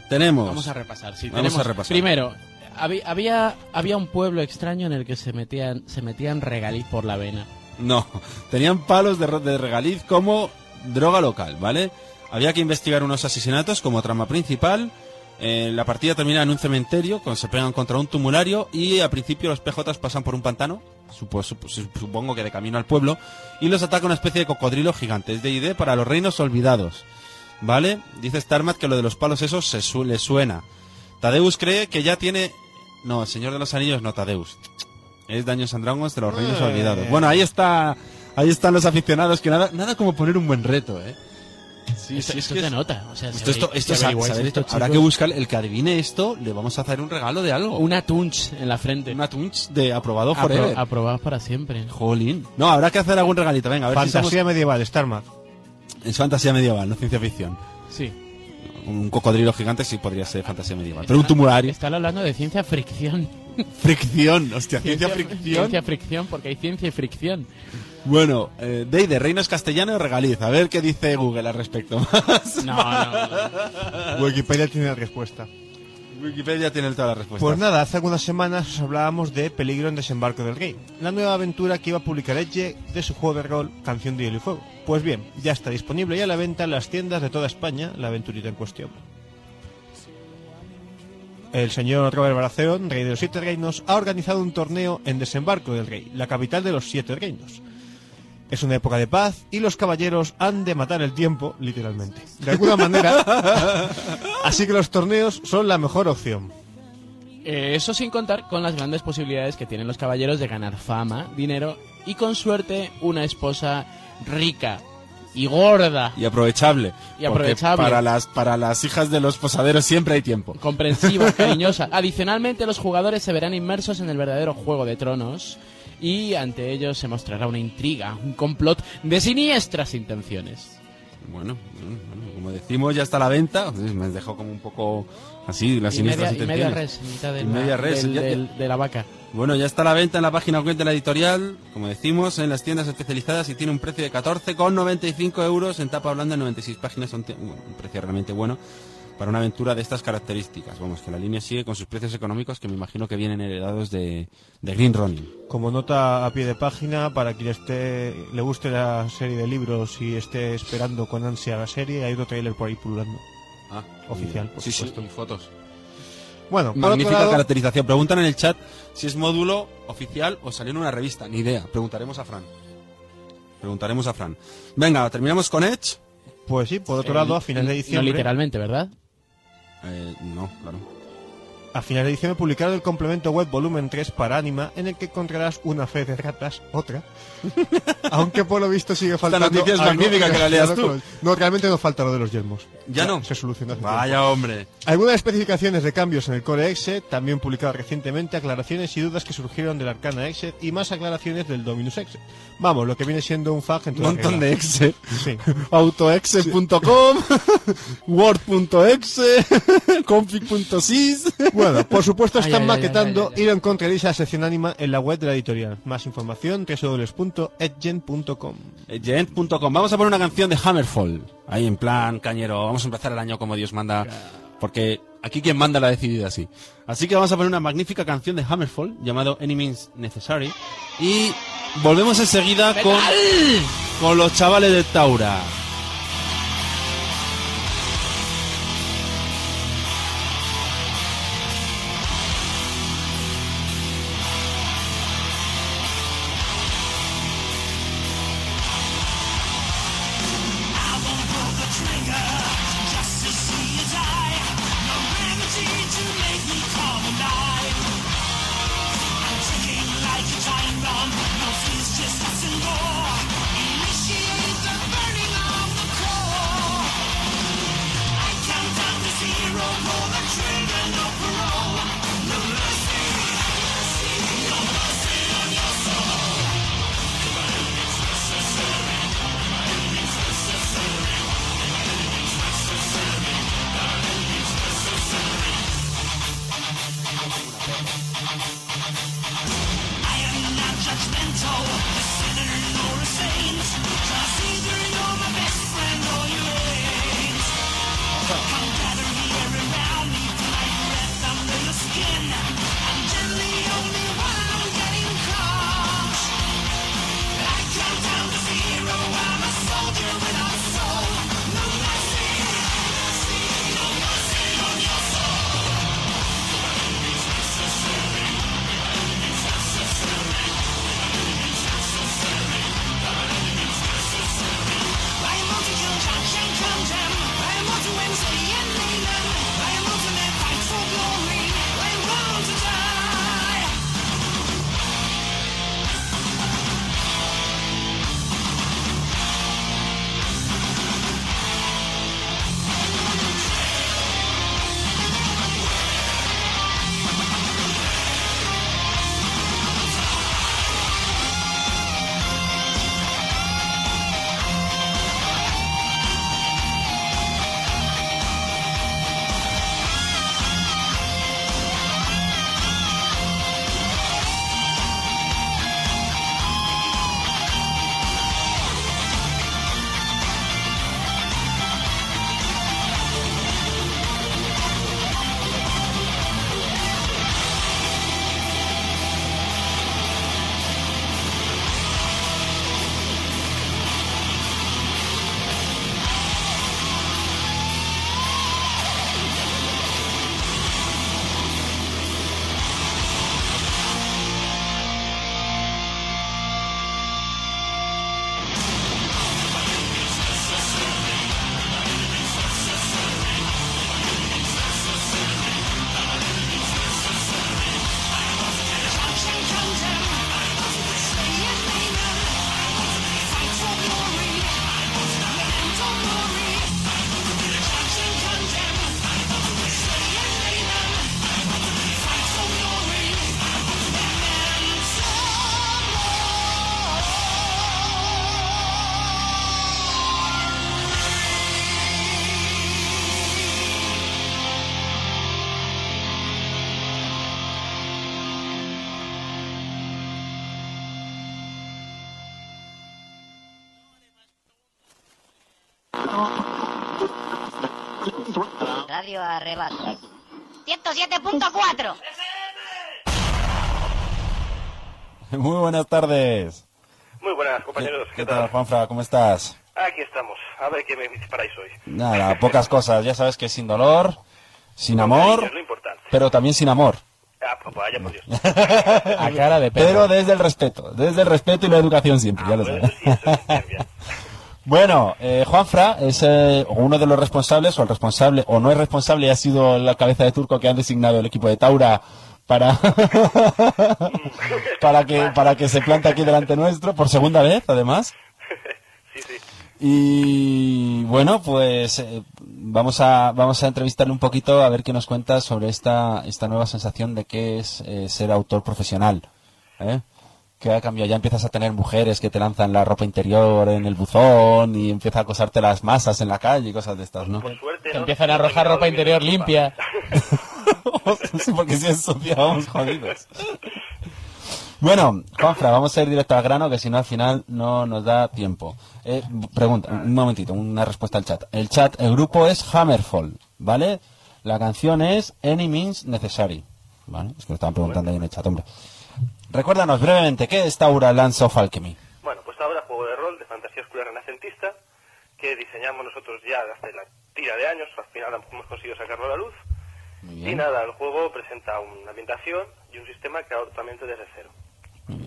Tenemos... Vamos a repasar. Sí, Vamos tenemos- a repasar. Primero, había, había un pueblo extraño en el que se metían, se metían regaliz por la vena. No, tenían palos de, de regaliz como droga local, ¿vale? Había que investigar unos asesinatos como trama principal. Eh, la partida termina en un cementerio, cuando se pegan contra un tumulario y al principio los PJs pasan por un pantano, supo- supo- supongo que de camino al pueblo, y los ataca una especie de cocodrilo gigante. Es de ID para los reinos olvidados, ¿vale? Dice Starmat que lo de los palos esos se su- le suena. Tadeus cree que ya tiene... No, el Señor de los Anillos no, Tadeus. Es Daños and Dragons de los reinos Eh. olvidados. Bueno, ahí está... Ahí están los aficionados, que nada, nada como poner un buen reto, ¿eh? Sí, esto sí, es esto es- nota. O sea, Esto, esto, esto, habrá que buscar el que adivine esto, le vamos a hacer un regalo de algo. Una tunch en la frente. Una tunch de aprobado Apro- forever. aprobados para siempre. Jolín. No, habrá que hacer algún regalito. Venga, a ver Fantasía medieval, somos... Es fantasía medieval, no ciencia ficción. Sí. Un cocodrilo gigante sí podría ser fantasía medieval. Pero un tumulario. Están hablando de ciencia fricción. Fricción, hostia, ciencia fricción. Ciencia fricción, porque hay ciencia y fricción. Bueno, eh, Deide, reinos castellano y regaliz. A ver qué dice Google al respecto. No, no, no. Wikipedia tiene la respuesta. Wikipedia tiene toda la respuesta. Pues nada, hace algunas semanas os hablábamos de Peligro en Desembarco del Rey, la nueva aventura que iba a publicar Edge de su juego de rol Canción de Hielo y Fuego. Pues bien, ya está disponible y a la venta en las tiendas de toda España la aventurita en cuestión. El señor Robert Baratheon, rey de los siete reinos, ha organizado un torneo en Desembarco del Rey, la capital de los siete reinos. Es una época de paz y los caballeros han de matar el tiempo, literalmente. De alguna manera, así que los torneos son la mejor opción. Eh, eso sin contar con las grandes posibilidades que tienen los caballeros de ganar fama, dinero y con suerte una esposa rica y gorda, Y aprovechable. Y aprovechable. Para las, para las hijas de los posaderos siempre hay tiempo. comprensiva, cariñosa. Adicionalmente, los jugadores se verán inmersos en el verdadero juego de tronos y ante ellos se mostrará una intriga, un complot de siniestras intenciones. Bueno, bueno, bueno, como decimos, ya está a la venta. Me dejó como un poco así las Y media, siniestras y media intenciones. res, en mitad de Y la, media res, del- ya- ya- del- de la vaca. Bueno, ya está a la venta en la página web de la editorial, como decimos, en las tiendas especializadas y tiene un precio de 14,95 euros en tapa blanda en 96 páginas. Un, un precio realmente bueno para una aventura de estas características. Vamos, que la línea sigue con sus precios económicos que me imagino que vienen heredados de, de Green Ronin. Como nota a pie de página, para quien esté, le guste la serie de libros y esté esperando con ansia la serie, hay otro trailer por ahí pululando. Ah, Oficial, por sí, sí, supuesto. y fotos. Bueno, Magnífica otro lado, caracterización. Preguntan en el chat si es módulo oficial o salió en una revista. Ni idea. Preguntaremos a Fran. Preguntaremos a Fran. Venga, terminamos con Edge. pues sí, por otro Eh, lado, a finales de No diciembre, literalmente, ¿verdad? Eh, no, claro. A finales de diciembre publicaron el complemento web volumen 3 para Anima, en el que encontrarás una fe de ratas, otra. Aunque por lo visto sigue faltando. noticia es magnífica, que la leas tú. No, realmente no falta lo de los yelmos. Ya no. Se solucionó tiempo. Vaya hombre. Algunas especificaciones de cambios en el Core Exet, también publicadas recientemente, aclaraciones y dudas que surgieron del Arcana Exet y más aclaraciones del Dominus Exet. Vamos, lo que viene siendo un fag en Un montón de Excel. Sí. Autoexe.com, word.exe, config.sys. Bueno, por supuesto Ay, están ay, ay, maquetando ay, ay, encontraréis en la sección Anima en la web de la editorial. Más información www.edgen.com. Gent.com. Vamos a poner una canción de Hammerfall. Ahí en plan cañero. Vamos a empezar el año como Dios manda. Porque aquí quien manda lo ha decidido así. Así que vamos a poner una magnífica canción de Hammerfall llamado Any Means Necessary. Y volvemos enseguida con, con los chavales de Taura. Arrebato. 107.4. Muy buenas tardes. Muy buenas, compañeros. ¿Qué, ¿Qué tal, Juanfra? ¿Cómo estás? Aquí estamos. A ver qué me disparáis hoy. Nada, pocas cosas. Ya sabes que sin dolor, sin Cariño, amor, Es lo importante. pero también sin amor. Ah, pues vaya por Dios. A cara de perro. Pero desde el respeto, desde el respeto y la educación siempre, ya lo Bueno, sabes. eso sí, eso sí, bien, bien. Bueno, eh, Juanfra es eh, uno de los responsables, o el responsable, o no es responsable, y ha sido la cabeza de turco que han designado el equipo de Taura para, para, que, para que se plante aquí delante nuestro, por segunda vez, además. Sí, sí. Y bueno, pues eh, vamos a vamos a entrevistarle un poquito a ver qué nos cuenta sobre esta esta nueva sensación de qué es eh, ser autor profesional. ¿eh? Que ha cambiado, ya empiezas a tener mujeres que te lanzan la ropa interior en el buzón y empieza a acosarte las masas en la calle y cosas de estas, ¿no? Por suerte. Te ¿no? empiezan a arrojar ropa interior limpia. sí, porque si es sucia vamos jodidos. Bueno, Juanfra, vamos a ir directo al grano, que si no al final no nos da tiempo. Eh, pregunta, un momentito, una respuesta al chat. El chat, el grupo es Hammerfall, ¿vale? La canción es Any Means Necessary, ¿vale? Es que lo estaban preguntando ahí en el chat, hombre. Recuérdanos brevemente, ¿qué es Taura Lance of Alchemy? Bueno, pues ahora juego de rol de fantasía oscura renacentista que diseñamos nosotros ya hace la tira de años. Al final hemos conseguido sacarlo a la luz. Y nada, el juego presenta una ambientación y un sistema creado totalmente desde cero.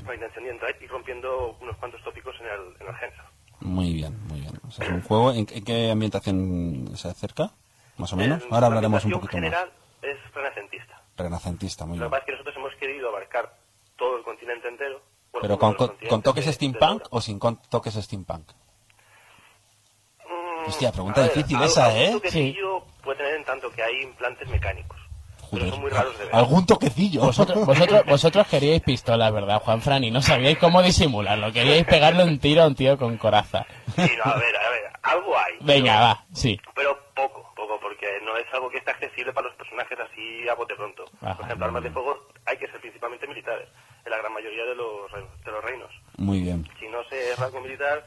La intención de entrar y rompiendo unos cuantos tópicos en el, en el género. Muy bien, muy bien. O sea, es un juego, ¿en, en qué ambientación se acerca? Más o menos. En- Ahora la hablaremos un poquito más. general es renacentista. Renacentista, muy Lo bien. que pasa es que nosotros hemos querido abarcar todo el continente entero. bueno, Pero con, con- con toques de- steampunk o sin con toques steampunk. Mm, Hostia, pregunta ver, difícil algo- esa, algún ¿eh? toquecillo puede tener en tanto que hay implantes mecánicos. Pero Joder. son muy raros de ver. Algún toquecillo. Vosotros, vosotros, vosotros queríais pistolas, ¿verdad, Juanfran? Y no sabíais cómo disimularlo. Queríais pegarle un tiro a un tío con coraza. Sí, no, a ver, a ver, algo hay. Venga, pero- va, sí. Pero poco, poco, porque no es algo que esté accesible para los personajes así a bote pronto. Ajá. Por ejemplo, armas de fuego hay que ser principalmente militares, en la gran mayoría de los, de los reinos. Muy bien. Si no sé rasgo militar,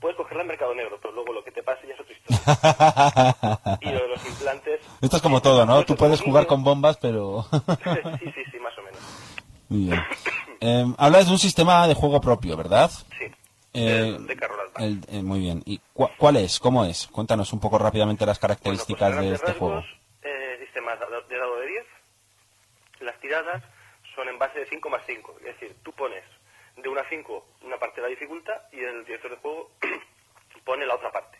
puedes cogerla en mercado negro, pero luego lo que te pase ya es otra historia. y lo de los implantes... Esto es como todo, ¿no? Tú puedes jugar con bombas, pero... sí, sí, sí, más o menos. Muy bien. Eh, hablas de un sistema de juego propio, ¿verdad? Sí. Eh, de Advance. el- eh, muy bien. ¿Y cua- cuál es? ¿Cómo es? Cuéntanos un poco rápidamente las Bueno, pues, características de este juego. rasgos, eh, sistema de de dado de 10. Las tiradas son en base de 5 más 5. Es decir, tú pones de 1 a 5 una parte de la dificultad y el director de juego pone la otra parte.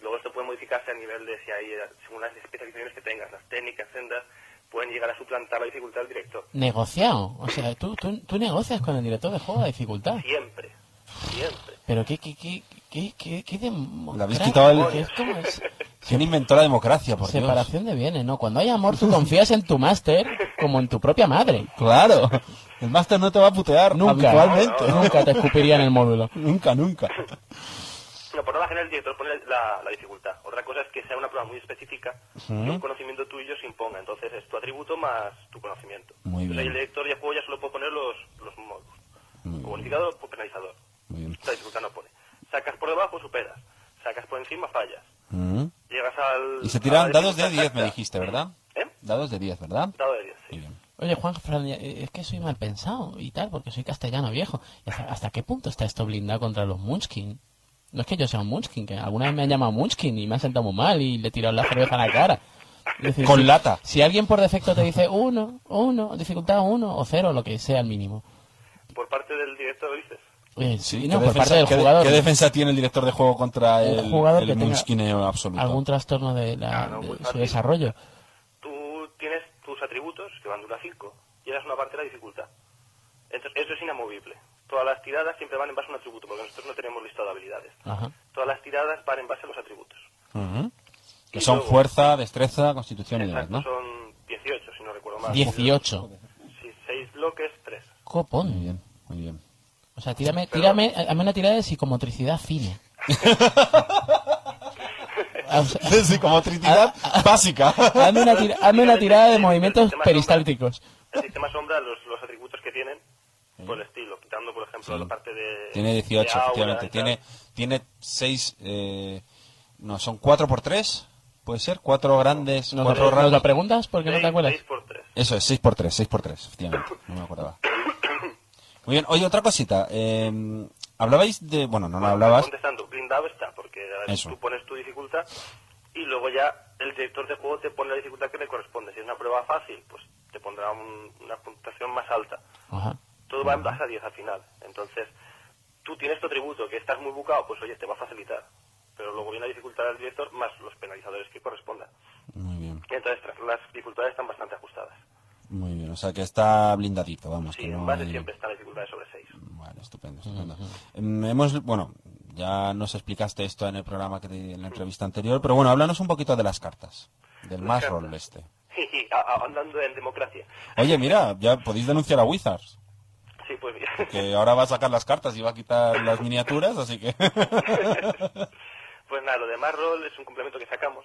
Luego esto puede modificarse a nivel de si hay, según las especializaciones que tengas, las técnicas, sendas, pueden llegar a suplantar la dificultad del director. Negociado. O sea, tú, tú, tú negocias con el director de juego la dificultad. Siempre, siempre. Pero qué, qué, qué, qué, qué. Le habéis quitado el-. ¿Quién inventó la democracia, por Dios? Separación de bienes, ¿no? Cuando hay amor, tú confías en tu máster como en tu propia madre. Claro. El máster no te va a putear Nunca, habitualmente. nunca te escupiría en el módulo. nunca, nunca. No, por norma general el director pone la, la dificultad. Otra cosa es que sea una prueba muy específica que un conocimiento tuyo se imponga. Entonces es tu atributo más tu conocimiento. Muy Entonces, bien. el director de juego ya solo puede poner los, los módulos. O bonificador o penalizador. Muy bien. La dificultad no pone. Sacas por debajo, superas. Sacas por encima, fallas. Mm. Llegas al... Y se tiran dados de dificultad 10, me dijiste, ¿verdad? ¿Eh? Dados de 10, ¿verdad? Dado de 10, sí. Bien. Oye, Juan, Fran, eh, es que soy mal pensado y tal, porque soy castellano viejo. ¿Y hasta, hasta qué punto está esto blindado contra los Munchkin? No es que yo sea un Munchkin, que alguna vez me han llamado Munchkin y me ha sentado muy mal y le he tirado la cerveza a la cara. Decir, Con si- lata. Si alguien por defecto te dice uno, uno, dificultad uno o cero, lo que sea el mínimo. Por parte del director, dices. Eh, Sí, sí, ¿qué por defensa- parte del qué jugador. ¿Qué defensa tiene el director de juego contra el, jugador el que absoluto? algún trastorno de, la, Ah, no, de su desarrollo. Tú tienes tus atributos, que van de 1 a 5, y eres una parte de la dificultad. Entonces, eso es inamovible. Todas las tiradas siempre van en base a un atributo, porque nosotros no tenemos listado de habilidades. Ajá. Todas las tiradas van en base a los atributos. Ujú. Que Y son luego- fuerza, destreza, constitución y demás, Exacto, ¿no? son 18, si no recuerdo mal. 18. Sí, 6 bloques, 3. Copón. Muy bien, muy bien. O sea, tírame, tírame, hazme una tirada de psicomotricidad fina. O sea, De psicomotricidad básica. hazme una, tira- hazme una tirada de movimientos peristálticos. El sistema sombra, los, los atributos que tienen, por el estilo, quitando, por ejemplo, Sí. la parte de. Tiene 18, de aura efectivamente. Tiene, tiene 6, eh, no, son 4 por 3, puede ser, 4 grandes, ¿Nos, 4 lo, nos lo preguntas? ¿Por qué no te acuerdas? seis por 3. Eso es, 6 por 3, 6 por 3, efectivamente, no me acordaba. Muy bien, oye, otra cosita, eh, hablabais de, bueno, no, no hablabas, Contestando, blindado está, porque a tú pones tu dificultad y luego ya el director de juego te pone la dificultad que le corresponde. Si es una prueba fácil, pues te pondrá un- una puntuación más alta. Ajá. Todo va en base a 10 al final. Entonces, tú tienes tu atributo, que estás muy bucado, pues oye, te va a facilitar. Pero luego viene la dificultad del director más los penalizadores que correspondan. muy bien, entonces las dificultades están bastante ajustadas. Muy bien, o sea que está blindadito, vamos. Sí, que en no base hay- siempre están dificultades sobre 6. Vale, estupendo, estupendo. Em, hemos, bueno, ya nos explicaste esto en el programa que te- en la entrevista anterior, pero bueno, háblanos un poquito de las cartas, del Las más cartas. roll este. Andando en democracia. Oye, mira, ya podéis denunciar a Wizards, Sí, pues bien. que ahora va a sacar las cartas y va a quitar las miniaturas, así que... Pues nada, lo de Marroll es un complemento que sacamos.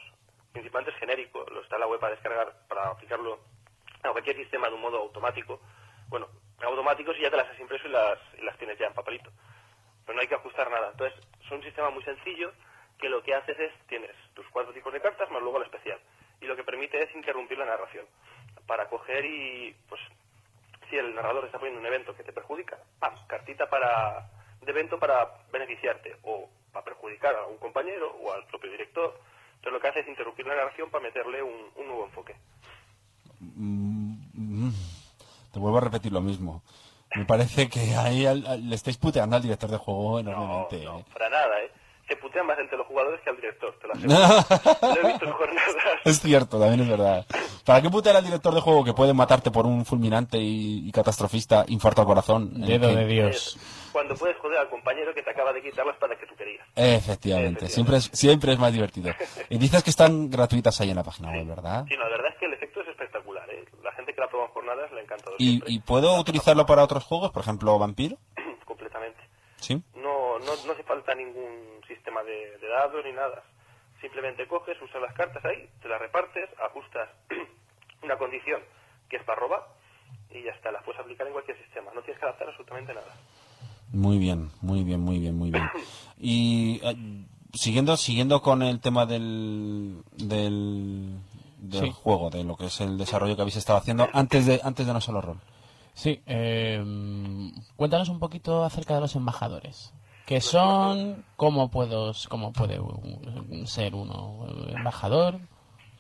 Principalmente es genérico, lo está en la web para descargar, para aplicarlo a cualquier sistema de un modo automático. Bueno, automático si ya te las has impreso y las, tienes ya en papelito. Pero no hay que ajustar nada. Entonces, son un sistema muy sencillo que lo que haces es, tienes tus cuatro tipos de cartas más luego la especial. Y lo que permite es interrumpir la narración. Para coger y, pues, si el narrador está poniendo un evento que te perjudica, ¡pam! cartita para de evento para beneficiarte o para perjudicar a un compañero o al propio director. Entonces lo que hace es interrumpir la narración para meterle un, un nuevo enfoque. Mm, Te vuelvo a repetir lo mismo. Me parece que ahí al- al- le estáis puteando al director de juego No, enormemente. no, ¿eh? para nada, ¿eh? Se putean más entre los jugadores que al director, te lo aseguro. lo he visto en jornadas. Es cierto, también es verdad. ¿Para qué putear al director de juego que puede matarte por un fulminante y, y catastrofista infarto al corazón? Dedo de Dios. Cuando puedes joder al compañero que te acaba de quitar la espada que tú querías. Efectivamente, Efectivamente. siempre es, siempre es más divertido. Y dices que están gratuitas ahí en la página web, ¿verdad? Sí, no, la verdad es que el efecto es espectacular, ¿eh? La gente que la prueba en jornadas le ha encantado ¿Y, siempre. y puedo utilizarlo para otros juegos? Por ejemplo, Vampiro. Completamente. ¿Sí? No, no, no hace falta ningún sistema de, de dados ni nada. Simplemente coges, usas las cartas ahí, te las repartes, ajustas una condición que es para robar y ya está, las puedes aplicar en cualquier sistema. No tienes que adaptar absolutamente nada. Muy bien, muy bien, muy bien, muy bien. Y eh, siguiendo siguiendo con el tema del del, del Sí. juego, de lo que es el desarrollo que habéis estado haciendo antes de antes de no solo rol. Sí, eh, cuéntanos un poquito acerca de los embajadores. ¿Qué son? ¿Cómo, puedo, cómo puede uh, ser uno embajador?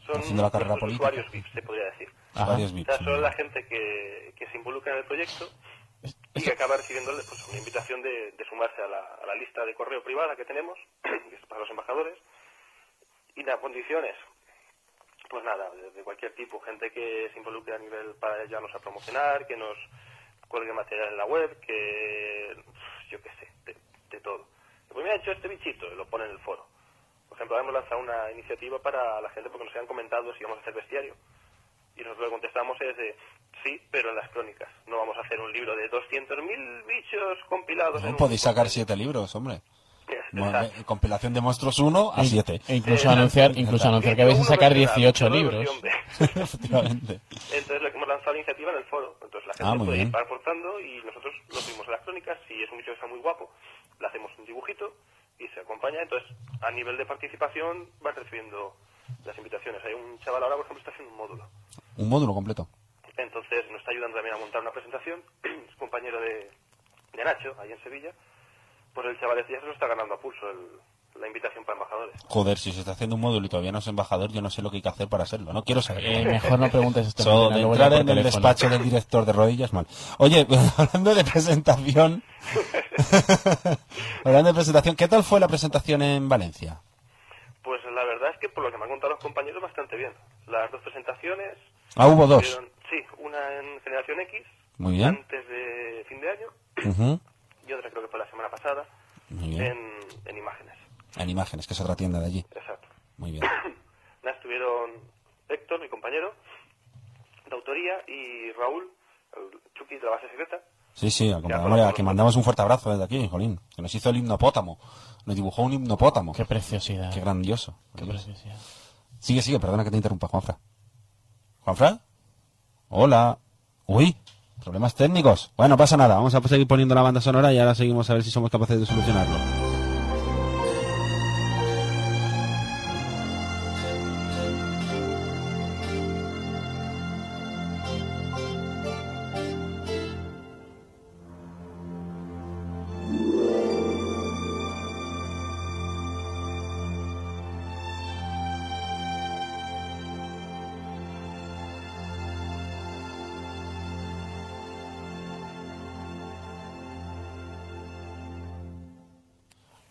Son Haciendo la carrera política. usuarios VIPs, se podría decir. O VIPs. sea, son la gente que, que se involucra en el proyecto y que acaba recibiendo pues, una invitación de, de sumarse a la, a la lista de correo privada que tenemos, que para los embajadores. Y las condiciones, pues nada, de, cualquier tipo, gente que se involucre a nivel para ayudarnos a promocionar, que nos cuelgue material en la web, que yo qué sé, de, todo. Pues me ha hecho este bichito, y lo pone en el foro. Por ejemplo, hemos lanzado una iniciativa para la gente porque nos habían comentado si íbamos a hacer bestiario. Y nosotros le contestamos es de, sí, pero en las crónicas. No vamos a hacer un libro de 200.000 bichos compilados. en No un- podéis sacar siete libros, hombre. Exacto. eh, Compilación de monstruos 1 a 7. E incluso anunciar, incluso anunciar que vais a sacar 18 libros. Efectivamente. Entonces lo que hemos lanzado la iniciativa en el foro. Entonces la gente Ah, puede bien. ir aportando y nosotros lo subimos a las crónicas. Si es un bicho que está muy guapo, le hacemos un dibujito y se acompaña. Entonces, a nivel de participación, vas recibiendo las invitaciones. Hay un chaval ahora, por ejemplo, está haciendo un módulo. Un módulo completo. Entonces nos está ayudando también a montar una presentación. es compañero de, de Nacho, ahí en Sevilla. Pues el chaval este ya se lo está ganando a pulso el- la invitación para embajadores. Joder, si se está haciendo un módulo y todavía no es embajador, yo no sé lo que hay que hacer para serlo. No quiero saber. Eh, mejor no preguntes esto. Marina, de entrar en el despacho del director de rodillas, mal. Oye, hablando de presentación, hablando de presentación, ¿qué tal fue la presentación en Valencia? Pues la verdad es que por lo que me han contado los compañeros, bastante bien. Las dos presentaciones. Ah, hubo dos. fueron- una en Generación X, Muy bien. antes de fin de año, Ujú. y otra creo que fue la semana pasada, Muy bien. en, en imágenes. En imágenes, que es otra tienda de allí. Exacto. Muy bien. Nada, estuvieron Héctor, mi compañero, de autoría, y Raúl, el Chucky de la base secreta. Sí, sí, al compañero, que mandamos un fuerte abrazo desde aquí, Jolín, que nos hizo el hipnopótamo. Nos dibujó un hipnopótamo. Qué preciosidad. Qué grandioso. Qué preciosidad. Sigue, sigue, perdona que te interrumpa, Juanfra. ¿Juanfra? Hola. Uy, problemas técnicos. Bueno, no pasa nada, vamos a seguir poniendo la banda sonora y ahora seguimos a ver si somos capaces de solucionarlo.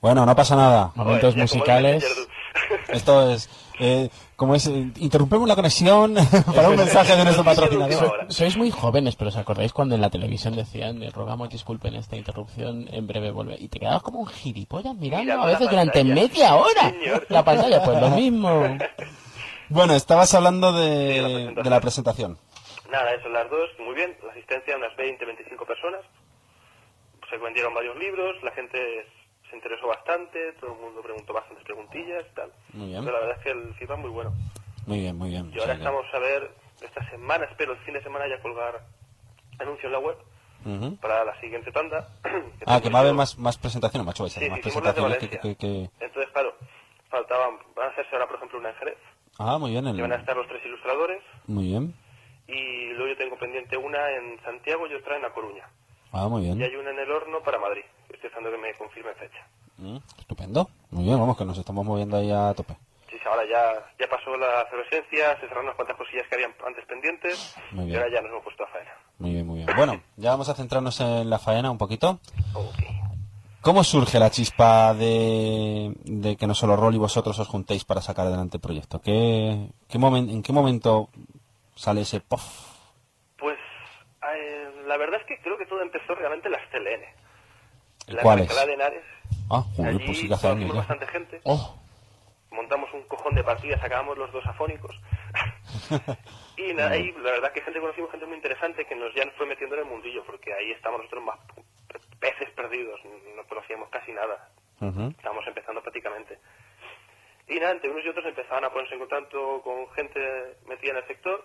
Bueno, no pasa nada. Momentos musicales. Esto es, eh, como es, eh, interrumpimos la conexión para un mensaje de nuestro patrocinador. Sois muy jóvenes, pero ¿os acordáis cuando en la televisión decían, "Le rogamos disculpen esta interrupción, en breve vuelve? Y te quedabas como un gilipollas mirando a veces durante media hora Señor. la pantalla, pues lo mismo. Bueno, estabas hablando Sí, la de, de la presentación. Nada, eso, las dos, muy bien. La asistencia, unas 20, 25 personas. Se vendieron varios libros, la gente interesó bastante, todo el mundo preguntó bastantes preguntillas y tal. Muy bien. Pero la verdad es que el feedback muy bueno. Muy bien, muy bien. Y ahora estamos a ver, esta semana, espero el fin de semana ya colgar anuncio en la web para la siguiente tanda. Ah, que va a haber más, más presentaciones, macho, Sí, más presentaciones que, Valencia. que- que- Entonces, claro, faltaban, van a hacerse ahora, por ejemplo, una en Jerez. Ah, muy bien, el- Y van a estar los tres ilustradores. muy bien. Y luego yo tengo pendiente una en Santiago y otra en La Coruña. Ah, muy Y bien. hay una en el horno para Madrid. Estoy esperando que me confirme fecha. Mm, estupendo. Muy bien, vamos, que nos estamos moviendo ahí a tope. Sí, sí, ahora ya, ya pasó la efervescencia, se cerraron unas cuantas cosillas que habían antes pendientes. Muy Y ahora ya nos hemos puesto a faena. Muy bien, muy bien. Bueno, ya vamos a centrarnos en la faena un poquito. Ok. ¿Cómo surge la chispa de, de que no solo Rol y vosotros os juntéis para sacar adelante el proyecto? ¿Qué, qué momen- ¿En qué momento sale ese pof? Pues eh, la verdad es que creo que todo empezó realmente en las CLN. La. Alcalá de Henares. Ah, joder, Allí pues sí que hace años conocimos ya. bastante gente. Oh, montamos un cojón de partidas, sacábamos los dos afónicos. y nada, ahí la verdad que gente conocimos gente muy interesante que nos ya nos fue metiendo en el mundillo, porque ahí estamos nosotros más peces perdidos, no conocíamos casi nada, estábamos empezando prácticamente. Y nada, entre unos y otros empezaban a ponerse en contacto con gente metida en el sector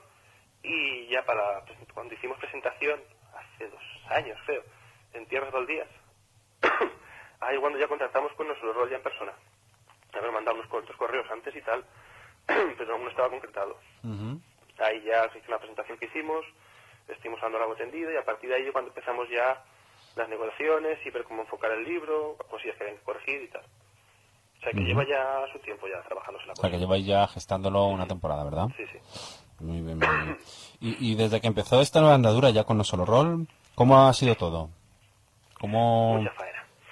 y ya para cuando hicimos presentación hace dos años, creo, en Tierras Baldías, Ahí cuando ya contactamos con rol ya en persona. Haber mandado unos cuantos correos antes y tal, pero aún no estaba concretado. Ahí ya se hizo una presentación que hicimos, estuvimos dando la tendida y a partir de ahí cuando empezamos ya las negociaciones y ver cómo enfocar el libro, cosillas que habían que corregir y tal. O sea que lleva ya su tiempo ya trabajándose la O sea, que lleváis ya gestándolo una temporada, ¿verdad? Sí, sí. Muy bien, muy bien. Y, y desde que empezó esta nueva andadura ya con No Solo Roll, ¿cómo ha sido todo? ¿Cómo...? Mucha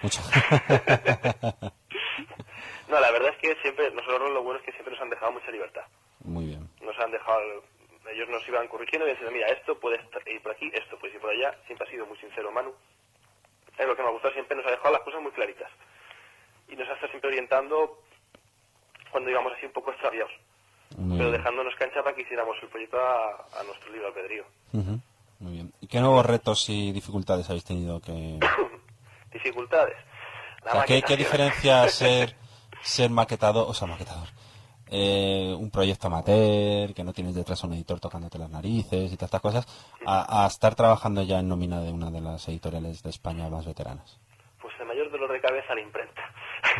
Mucha. No, la verdad es que siempre, nosotros lo bueno es que siempre nos han dejado mucha libertad. muy bien. Nos han dejado, ellos nos iban corrigiendo y diciendo, mira, esto puede estar- ir por aquí, esto puede ir por allá. Siempre ha sido muy sincero Manu. Es lo que me ha gustado, siempre nos ha dejado las cosas muy claritas. Y nos ha estado siempre orientando cuando íbamos así un poco extraviados. Muy pero bien. dejándonos cancha para que hiciéramos el proyecto a, a nuestro libro albedrío. Ujú, Muy bien. ¿Y qué nuevos retos y dificultades habéis tenido que...? Dificultades. La O sea, ¿qué, qué diferencia ser, ser maquetador, o sea, maquetador, eh, un proyecto amateur, que no tienes detrás a un editor tocándote las narices y todas estas cosas, a, a estar trabajando ya en nómina de una de las editoriales de España más veteranas? Pues el mayor dolor de cabeza la imprenta.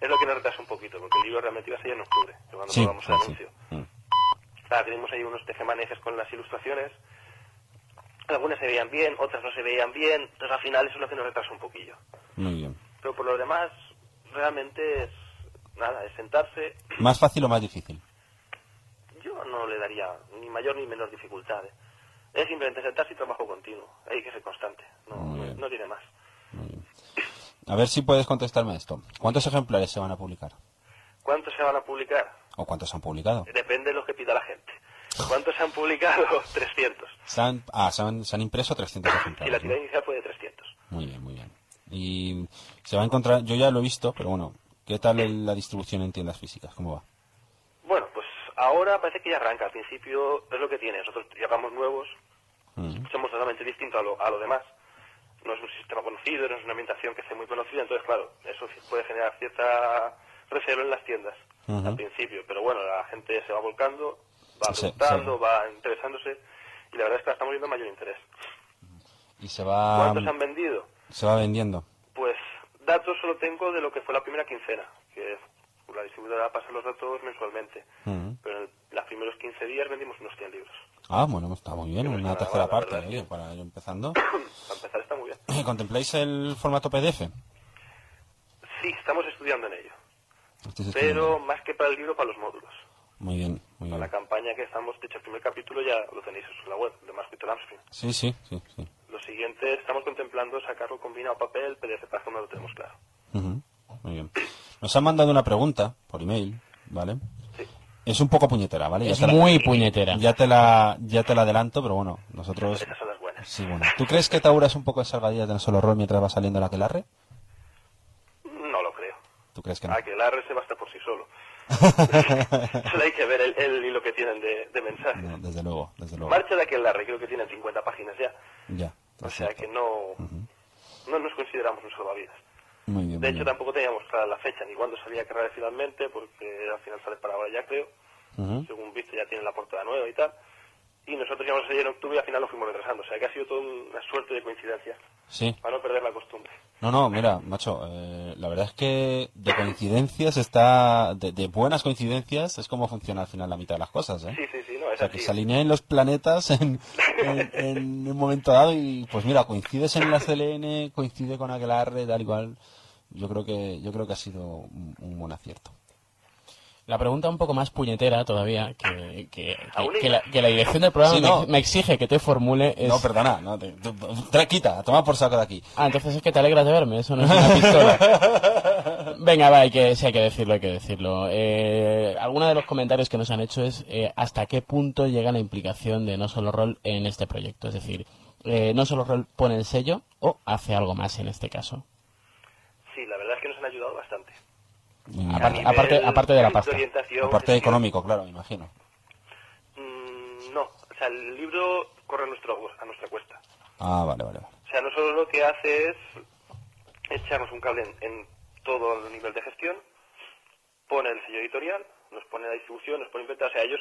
es lo que nos retrasa un poquito, porque el libro realmente iba a salir en octubre, cuando Sí, pongamos el sí, sí. anuncio. Mm. Claro, tenemos ahí unos tejemanejes con las ilustraciones. Algunas se veían bien, otras no se veían bien, entonces al final eso es lo que nos retrasa un poquillo. Muy bien. Pero por lo demás, realmente es nada, es sentarse. ¿Más fácil o más difícil? Yo no le daría ni mayor ni menor dificultad. ¿eh? Es simplemente sentarse y trabajo continuo. Hay que ser constante. No, Muy no, bien. no tiene más. A ver si puedes contestarme a esto. ¿Cuántos ejemplares se van a publicar? ¿Cuántos se van a publicar? ¿O cuántos se han publicado? Depende de lo que pida la gente. ¿Cuántos se han publicado? 300. Se han, ah, se han, se han impreso 300 Y la ejemplares. ¿no? tirada inicial fue de 300. Muy bien, muy bien. Y se va a encontrar, yo ya lo he visto, pero bueno, ¿qué tal el- la distribución en tiendas físicas? ¿Cómo va? Bueno, pues ahora parece que ya arranca. Al principio es lo que tiene. Nosotros llegamos nuevos, Mm. somos totalmente distintos a lo, a lo demás. No es un sistema conocido, no es una ambientación que esté muy conocida, entonces claro, eso puede generar cierta reserva en las tiendas al principio. Pero bueno, la gente se va volcando, va preguntando, sí. va interesándose y la verdad es que la estamos viendo mayor interés. Y se va, ¿Cuántos han vendido? se va vendiendo. Pues datos solo tengo de lo que fue la primera quincena, que la distribuidora pasa los datos mensualmente. Mm. Pero en los primeros 15 días vendimos unos 100 libros. Ah, bueno, está muy bien, Sí, una tercera parte, oye, sí. para ir empezando. Para empezar está muy bien. ¿Contempláis el formato PDF? Sí, estamos estudiando en ello. Pero estudiando. más que para el libro, para los módulos. Muy bien, muy Para bien. la campaña que estamos, de hecho, el primer capítulo ya lo tenéis en la web, de Masquito Lamspring. Sí, sí, sí, sí. Lo siguiente, estamos contemplando sacarlo combinado papel, PDF, para no lo tenemos claro. Ujú, Muy bien. Nos han mandado una pregunta por email, ¿vale? Sí. Es un poco puñetera, ¿vale? Ya Es te la- muy puñetera. Ya te la, ya te la adelanto, pero bueno, nosotros... Esas son las buenas. Sí, bueno. ¿Tú crees que Taura es un poco de salvadillas de no solo rol mientras va saliendo la aquelarre? No lo creo. ¿Tú crees que no? Que la R se basta por sí solo. Hay que ver el, el hilo que tienen de, de mensajes. No, desde luego, desde luego. Marcha de aquel larre, creo que tienen 50 páginas ya. Ya. O sea cierto. que no, no nos consideramos un salvavidas. Muy bien, De muy hecho, bien. tampoco teníamos clara la fecha ni cuándo salía Carrera finalmente, porque al final sale para ahora ya, creo. Según viste, ya tienen la portada nueva y tal. Y nosotros íbamos a salir en octubre y al final lo fuimos retrasando. O sea que ha sido toda una suerte de coincidencia, Sí. para no perder la costumbre. No, no, mira, macho, eh, la verdad es que de coincidencias está... De, de buenas coincidencias es como funciona al final la mitad de las cosas, ¿eh? Sí, sí, sí, no, O es sea, que se alinean los planetas en, en, en un momento dado y pues mira, coincides en la CLN, coincide con Aquelarre, tal igual. Yo creo que yo creo que ha sido un, un buen acierto. La pregunta un poco más puñetera todavía, que, que, ¿Aún que, que la, la dirección del programa Sí, me, no. me exige que te formule es... No, perdona, no, te, te- tra- quita, toma por saco de aquí. Ah, entonces es que te alegras de verme, eso no es una pistola. Venga, va, hay que, sí, hay que decirlo, hay que decirlo. Eh, alguno de los comentarios que nos han hecho es eh, hasta qué punto llega la implicación de No Solo Rol en este proyecto. Es decir, eh, No Solo Rol pone el sello o hace algo más en este caso. Sí, la verdad es que nos han ayudado bastante. Muy bien. A Aparte- nivel aparte- aparte de la pasta. Aparte económico, claro, me imagino. Mm, no, o sea, el libro corre a, nuestro, a nuestra cuesta. Ah, vale, vale. O sea, no solo lo que hace es echarnos un cable en, en todo el nivel de gestión, pone el sello editorial, nos pone la distribución, nos pone inventar, o sea, ellos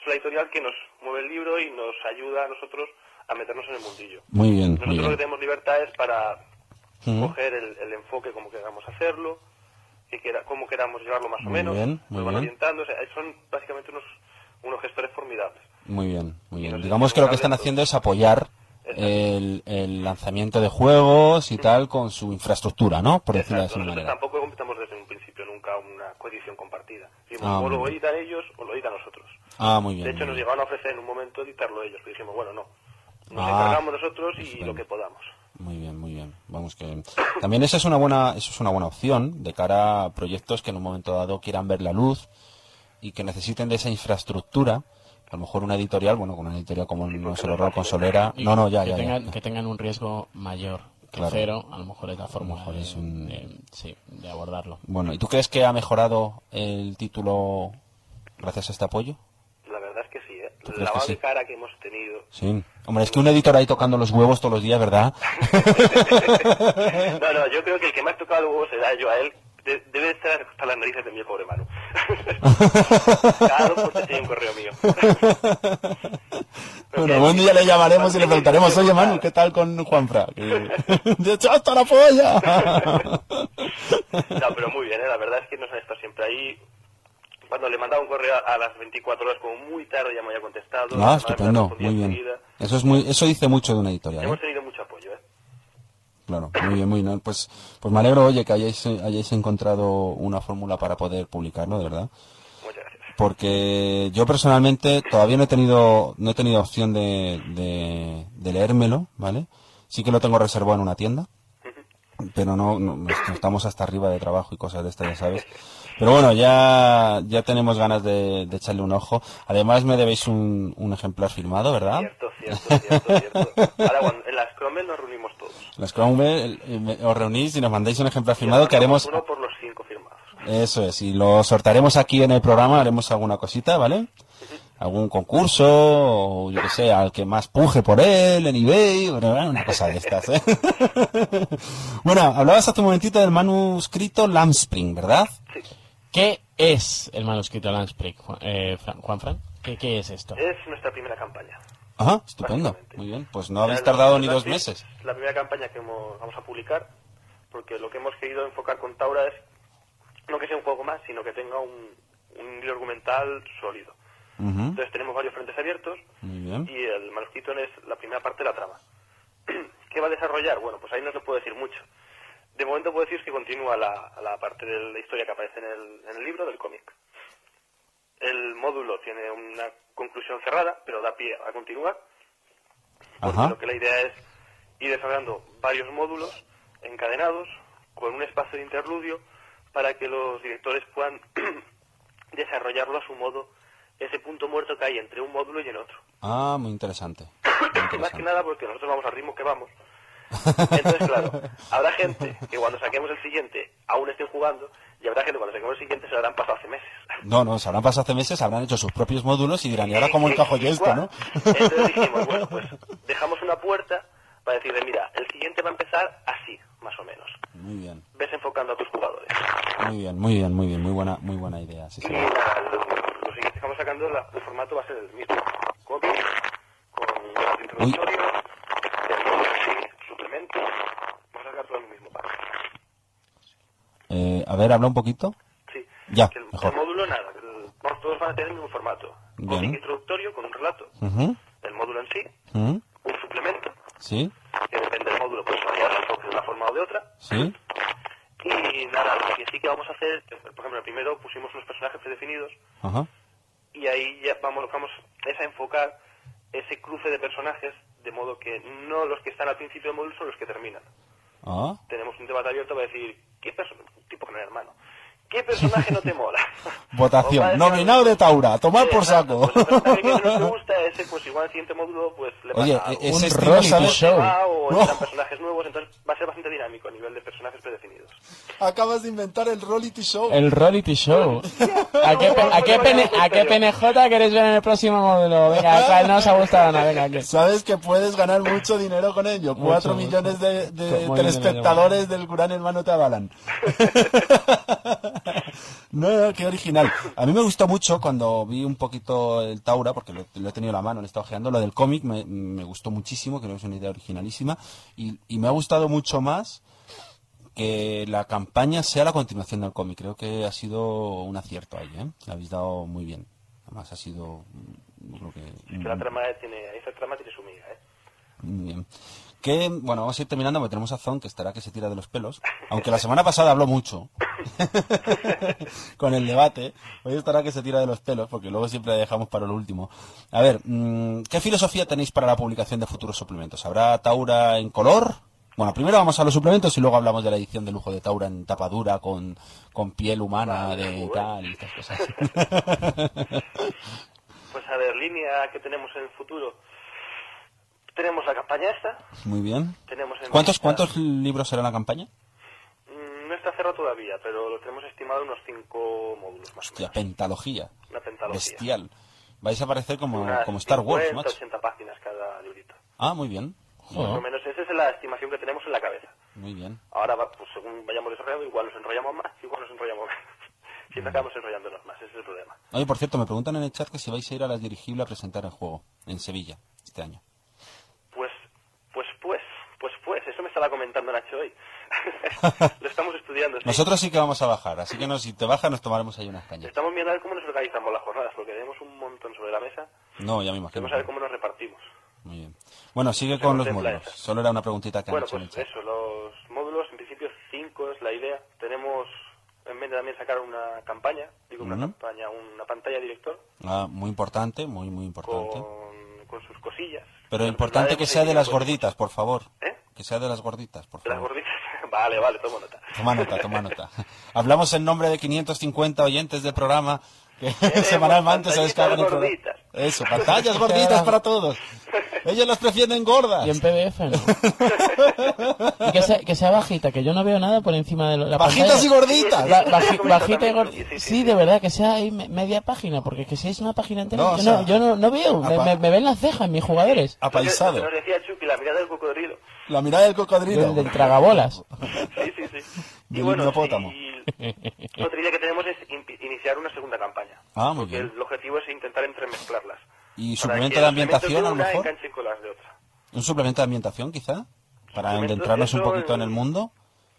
es la editorial que nos mueve el libro y nos ayuda a nosotros a meternos en el mundillo. Muy bien, Nosotros muy lo que tenemos libertad es para coger el, el enfoque como queramos hacerlo, que cómo queramos llevarlo más o Muy menos, bien, muy nos van bien. orientando, o sea, son básicamente unos, unos gestores formidables. Muy bien, muy bien. Digamos que lo que están haciendo es apoyar el, el lanzamiento de juegos y tal con su infraestructura, ¿no? Por decirlo de nosotros manera. tampoco empezamos desde un principio nunca una coedición compartida. Dijimos, Ah, o lo editan ellos o lo editan nosotros. Ah, muy bien. de hecho, nos llegaron a ofrecer en un momento editarlo ellos, pero dijimos, bueno, no. Nos Ah, encargamos nosotros y lo que podamos. Muy bien, muy bien. Vamos que también esa es una buena, eso es una buena opción de cara a proyectos que en un momento dado quieran ver la luz y que necesiten de esa infraestructura. A lo mejor una editorial, bueno, con una editorial como no se lo consolera. No, no, ya, que ya, ya. tengan, Que tengan un riesgo mayor que Claro. cero, a lo mejor es la forma mejor de, es un- de- sí, de abordarlo. Bueno, ¿y tú crees que ha mejorado el título gracias a este apoyo? Sí, ¿eh? ¿Tú El crees que lavado sí? de cara que hemos tenido. Sí. Hombre, es que un editor ahí tocando los huevos todos los días, ¿verdad? No, no, yo creo que el que más tocado el huevo será yo a él. De- debe estar hasta las narices de mi pobre mano. Cada dos por tres hay un correo mío. Bueno, buen día le llamaremos y le preguntaremos, oye Manu, ¿qué tal con Juanfra? ¡De hecho, hasta la polla! No, pero muy bien, ¿eh? la verdad es que nos han estado siempre ahí. Cuando le mandaba un correo a, a las 24 horas, como muy tarde, ya me había contestado. Ah, estupendo, muy bien. Eso es muy, eso dice mucho de una editorial, ¿eh? Hemos tenido mucho apoyo, ¿eh? Claro, muy bien, muy bien. Pues, pues me alegro, oye, que hayáis, hayáis encontrado una fórmula para poder publicarlo, de verdad. Muchas gracias. Porque yo personalmente todavía no he tenido, no he tenido opción de, de, de leérmelo, ¿vale? Sí que lo tengo reservado en una tienda, pero no, no estamos hasta arriba de trabajo y cosas de estas, ya sabes. Pero bueno, ya, ya tenemos ganas de, de echarle un ojo. Además me debéis un, un ejemplar firmado, ¿verdad? Cierto, cierto, cierto, cierto. Ahora, cuando, en las Cromwell nos reunimos todos. Las Cromwell, os reunís y nos mandáis un ejemplar firmado que haremos... Uno por los cinco firmados. Eso es, y lo sortaremos aquí en el programa, haremos alguna cosita, ¿vale? Algún concurso, o yo que sé, al que más puje por él, en eBay, bueno, una cosa de estas, ¿eh? bueno, hablabas hace un momentito del manuscrito Lamspring, ¿verdad? ¿Qué es el manuscrito Landsprick, Juan, eh, Fran- Juanfran? ¿Qué, ¿Qué es esto? Es nuestra primera campaña. Ajá, estupendo, muy bien, pues no habéis tardado la- ni la- dos meses. Es la primera campaña que hemos- vamos a publicar, porque lo que hemos querido enfocar con Taura es no que sea un juego más, sino que tenga un, un hilo argumental sólido. Ujú, Entonces tenemos varios frentes abiertos Muy bien. y el manuscrito es la primera parte de la trama. ¿Qué va a desarrollar? Bueno, pues ahí no se puede decir mucho. De momento puedo decir que continúa la, la parte de la historia que aparece en el, en el libro del cómic. El módulo tiene una conclusión cerrada, pero da pie a continuar. Porque lo que la idea es ir desarrollando varios módulos encadenados con un espacio de interludio para que los directores puedan desarrollarlo a su modo ese punto muerto que hay entre un módulo y el otro. Ah, muy interesante. muy Más que nada porque nosotros vamos al ritmo que vamos. Entonces, claro, habrá gente que cuando saquemos el siguiente aún estén jugando y habrá gente que cuando saquemos el siguiente se lo habrán pasado hace meses. No, no, se habrán pasado hace meses, habrán hecho sus propios módulos y dirán, ¿y ahora cómo encajo yo esto, no? Entonces dijimos, bueno, pues dejamos una puerta para decirle, mira, el siguiente va a empezar así, más o menos. Muy bien. Ves enfocando a tus jugadores. Muy bien, muy bien, muy bien, muy buena, muy buena idea. Sí, Y sí. nada, lo, lo siguiente que estamos sacando, la- el formato va a ser el mismo. Con introductorio, el módulo sí, suplemento. Vamos a sacar todo el mismo. Eh, a ver, habla un poquito. Sí. Ya, Que el, mejor. el módulo nada, el- vamos, todos van a tener el mismo formato. Bien. Cómic introductorio con un relato, Ujú, el módulo en sí, ujú, un suplemento, Sí, que depende del módulo, pues de una forma o de otra. sí. Y nada, lo que sí que vamos a hacer, por ejemplo, primero pusimos unos personajes predefinidos Ajá. y ahí ya vamos, vamos es a enfocar ese cruce de personajes de modo que no los que están al principio del módulo son los que terminan. Ah, Tenemos un debate abierto para decir, ¿qué perso- un tipo con el hermano? ¿Qué personaje no te mola? Votación. Nominado de Taura, tomar por Exacto, saco. pues el que menos te gusta, ese pues igual al siguiente módulo pues le Oye, ese Un estilo, reality ¿sabes? show. Va, o No. personajes nuevos, entonces va a ser bastante dinámico a nivel de personajes predefinidos. Acabas de inventar el reality show. El reality show. ¿A qué, a qué, pene- a qué PNJ queréis ver en el próximo módulo? Venga, ¿cuál no os ha gustado nada? Venga, ¿qué? Sabes que puedes ganar mucho dinero con ello. Cuatro mucho. millones de, de telespectadores del Gran Hermano te avalan. No, no, qué original. A mí me gustó mucho cuando vi un poquito el Taura, porque lo, lo he tenido en la mano, lo he estado ojeando, lo del cómic me, me gustó muchísimo, creo que es una idea originalísima, y, y me ha gustado mucho más que la campaña sea la continuación del cómic. Creo que ha sido un acierto ahí, ¿eh? La habéis dado muy bien. Además ha sido, mm, creo que... Es que la trama tiene, esa trama tiene su miga, ¿eh? Muy bien. Que, bueno, vamos a ir terminando porque tenemos a Zon que estará que se tira de los pelos. Aunque la semana pasada habló mucho con el debate. Hoy estará que se tira de los pelos porque luego siempre la dejamos para lo último. A ver, mm, ¿qué filosofía tenéis para la publicación de futuros suplementos? ¿Habrá Taura en color? Bueno, primero vamos a los suplementos y luego hablamos de la edición de lujo de Taura en tapa dura con, con piel humana de tal y estas cosas. Pues a ver, línea que tenemos en el futuro. Tenemos la campaña esta. Muy bien. Tenemos en ¿Cuántos, ¿Cuántos libros será la campaña? Mm, No está cerrado todavía, pero lo tenemos estimado unos cinco módulos más o Hostia, menos. pentalogía. Una pentalogía. Bestial. Vais a aparecer como, Unas como Star Wars, 50, macho. 80 páginas cada librito. Ah, muy bien. Más o menos esa es la estimación que tenemos en la cabeza. Muy bien. Ahora, pues según vayamos desarrollando, igual nos enrollamos más, igual nos enrollamos menos. Siempre acabamos enrollándonos más, ese es el problema. Oye, por cierto, me preguntan en el chat que si vais a ir a las dirigibles a presentar el juego en Sevilla este año. Pues, pues, pues, pues, pues, eso me estaba comentando Nacho hoy. Lo estamos estudiando. sí. Nosotros sí que vamos a bajar, así que no, si te bajas nos tomaremos ahí unas cañas. Estamos viendo a ver cómo nos organizamos las jornadas, porque tenemos un montón sobre la mesa. No, ya me imagino. Queremos saber cómo nos repartimos. Muy bien. Bueno, sigue con los módulos. esa. Solo era una preguntita que han Bueno, hecho en el pues eso, los módulos, en principio cinco es la idea. Tenemos en mente también sacar una campaña, digo una Ujú. campaña, una pantalla director Ah, muy importante, muy, muy importante. con, con sus cosillas. Pero importante que sea de las gorditas, por favor. ¿Eh? Que sea de las gorditas, por de las favor. gorditas. vale, vale, tomo nota. Toma nota, toma nota. Hablamos en nombre de 550 oyentes del programa que semanalmente se descargan el programa. gorditas. Eso, pantallas gorditas para todos. Ellos las prefieren gordas. Y en PDF, ¿no? y que sea, que sea bajita, que yo no veo nada por encima de la Bajitas pantalla. y gorditas. Ba- baji- bajita y también, gordita. sí, sí, Sí, sí. de verdad, que sea ahí me- media página, porque es que si es una página entera, No, o yo, sea, no, yo no, no veo, me- me ven las cejas mis jugadores. Apaisado. Nos decía Chucky, la mirada del cocodrilo. La mirada del cocodrilo. Del, del tragabolas. Sí, sí, sí. Y Del bueno, hipopótamo. y otra idea que tenemos es impi- iniciar una segunda campaña. Ah, muy bien. el objetivo es intentar entremezclarlas. Y suplemento que de ambientación, a lo mejor. con las de otra. Un suplemento de ambientación, quizá. Para adentrarnos un poquito en en- el mundo.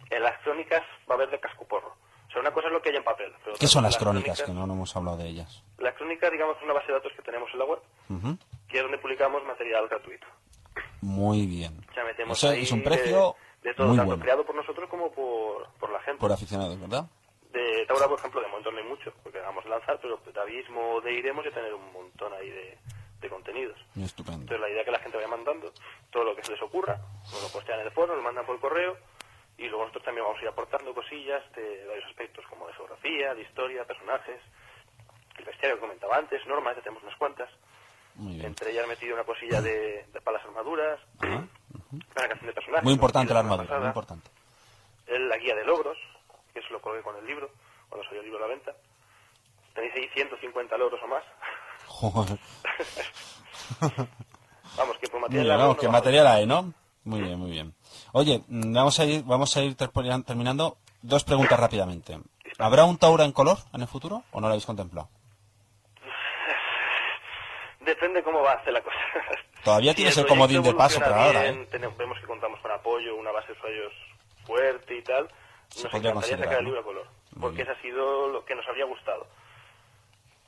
En las crónicas va a haber de cascoporro. O sea, una cosa es lo que hay en papel. pero ¿Qué son cosa las crónicas? Que crónicas- no, no hemos hablado de ellas. La crónica, digamos, es una base de datos que tenemos en la web, Ujú. que es donde publicamos material gratuito. Muy bien. O sea, metemos ahí es un de- precio de, todo, muy tanto bueno. creado por nosotros como por, por la gente. Por aficionados, ¿verdad? De Taura, por ejemplo, de momento no hay mucho, porque vamos a lanzar, pero de Abismo, de Iremos, y tener un montón ahí de, de contenidos. Estupendo. Entonces la idea es que la gente vaya mandando todo lo que se les ocurra, nos lo postean en el foro, lo mandan por correo, y luego nosotros también vamos a ir aportando cosillas de varios aspectos, como de geografía, de historia, personajes, el bestiario que comentaba antes, normas, ya tenemos unas cuantas. Muy bien. Entre ellas metido una cosilla de, de para las armaduras, Ajá. Una canción de personajes. Muy importante la armadura, semana muy pasada, importante. la guía de logros, que eso lo colgué con el libro, cuando salió el libro a la venta. Tenéis ahí 150 logros o más. Joder. Vamos, que por material bien, vamos, que material hay, ¿no? Muy bien, muy bien. Oye, vamos a ir, vamos a ir terminando. Dos preguntas rápidamente. ¿Habrá un Taura en color en el futuro o no lo habéis contemplado? Depende cómo va a hacer la cosa. Todavía Si tienes el el comodín de paso evoluciona ahora, bien, ¿eh? tenemos- vemos que contamos con apoyo, una base de usuarios fuerte y tal. Se Nos podría encantaría sacar el libro a color, porque ese ha sido lo que nos habría gustado.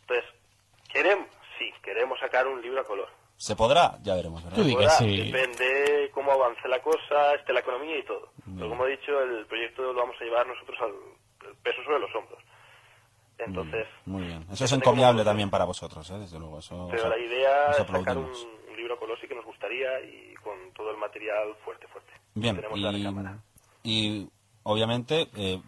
Entonces, ¿queremos? Sí, queremos sacar un libro a color. ¿Se podrá? Ya veremos. Depende cómo avance la cosa, esté la economía y todo. Pero como he dicho, el proyecto lo vamos a llevar nosotros al peso sobre los hombros. Entonces, Muy bien. Eso es encomiable también para vosotros, ¿eh? Desde luego. Eso, Pero la idea es sacar un, un libro a color sí que nos gustaría y con todo el material fuerte, fuerte. Bien, Tenemos y, obviamente eh,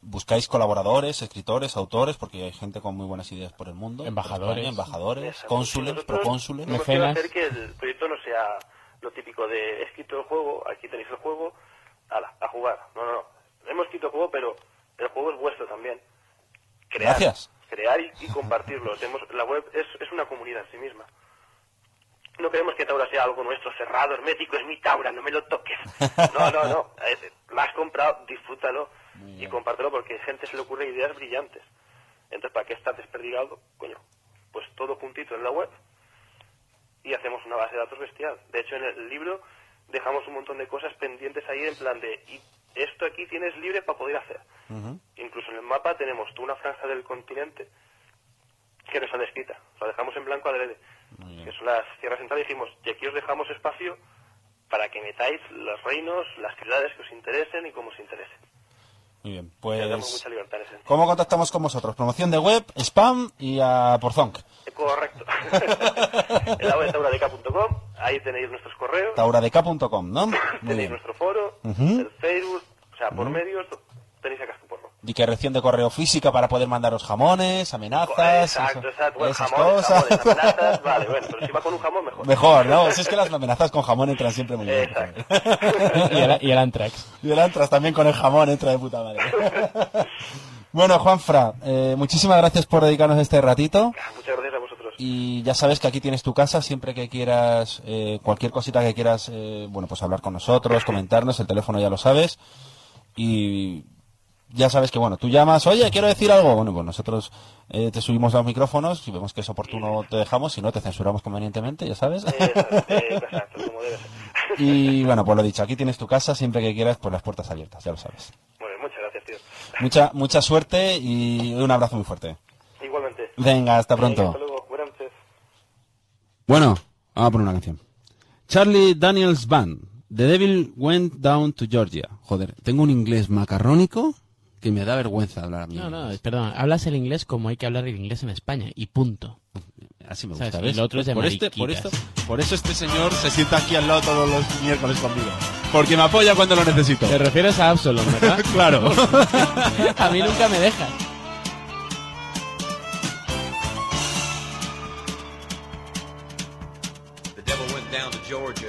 buscáis colaboradores, escritores, autores, porque hay gente con muy buenas ideas por el mundo. Embajadores. España, embajadores, Exacto. cónsules, Nosotros procónsules. Mecenas. hacer que el proyecto no sea lo típico de he escrito el juego, aquí tenéis el juego, ala, a jugar. No, no, no. Hemos escrito el juego, pero el juego es vuestro también. Crear, Gracias. Crear y, y compartirlo. Tenemos, la web es, es una comunidad en sí misma. No queremos que Taura sea algo nuestro cerrado, hermético, es mi Taura, no me lo toques. No, no, no. La has comprado, disfrútalo y compártelo porque a gente se le ocurre ideas brillantes. Entonces, ¿para qué estar desperdigado? Coño, pues todo juntito en la web y hacemos una base de datos bestial. De hecho, en el libro dejamos un montón de cosas pendientes ahí en plan de... Y esto aquí tienes libre para poder hacer. Incluso en el mapa tenemos tú una franja del continente que no está descrita. La dejamos en blanco adrede. Que son las tierras centrales. Dijimos, y aquí os dejamos espacio para que metáis los reinos, las ciudades que os interesen y como os interesen. Muy bien, Le damos pues... mucha libertad en ese. ¿Cómo contactamos con vosotros? Promoción de web, spam y a Porzonk. Correcto. en la web tauradeca.com, ahí tenéis nuestros correos, Tauradeca.com, ¿no? Muy tenéis bien. nuestro foro, el Facebook, o sea, por medios tenéis acá tu porro. Dirección de correo física para poder mandaros jamones, amenazas, Exacto, eso- exacto. Bueno, esas jamones, cosas. jamones, amenazas, vale, bueno, pero si va con un jamón, mejor. Mejor, ¿no? Si es que las amenazas con jamón entran siempre muy bien. Exacto. y, el, y el Antrax. Y el Antras también con el jamón entra de puta madre. bueno, Juanfra, eh, muchísimas gracias por dedicarnos este ratito. Muchas gracias a vosotros. Y ya sabes que aquí tienes tu casa, siempre que quieras, eh, cualquier cosita que quieras, eh, bueno, pues hablar con nosotros, comentarnos, el teléfono ya lo sabes. Y ya sabes que, bueno, tú llamas, oye, quiero decir algo. Bueno, pues nosotros eh, te subimos los micrófonos, si vemos que es oportuno te dejamos, si no te censuramos convenientemente, ya sabes. Exacto, como debe ser. y bueno, pues lo dicho, aquí tienes tu casa, siempre que quieras, pues las puertas abiertas, ya lo sabes. Muy bien, muchas gracias, tío. Mucha, mucha suerte y un abrazo muy fuerte. Igualmente. Venga, hasta Venga, pronto. hasta luego. Buenas noches. Bueno, vamos a poner una canción. Charlie Daniels Band, The Devil Went Down to Georgia. Joder, tengo un inglés macarrónico que me da vergüenza hablar a mí. No, no, perdón. Hablas el inglés como hay que hablar el inglés en España. Y punto. Así me gusta, Y ¿ves? lo otro es de por, este, por, esto, por eso este señor se sienta aquí al lado todos los miércoles conmigo. Porque me apoya cuando lo necesito. Te refieres a Absalom, ¿verdad? claro. a mí nunca me deja. The devil went down to Georgia.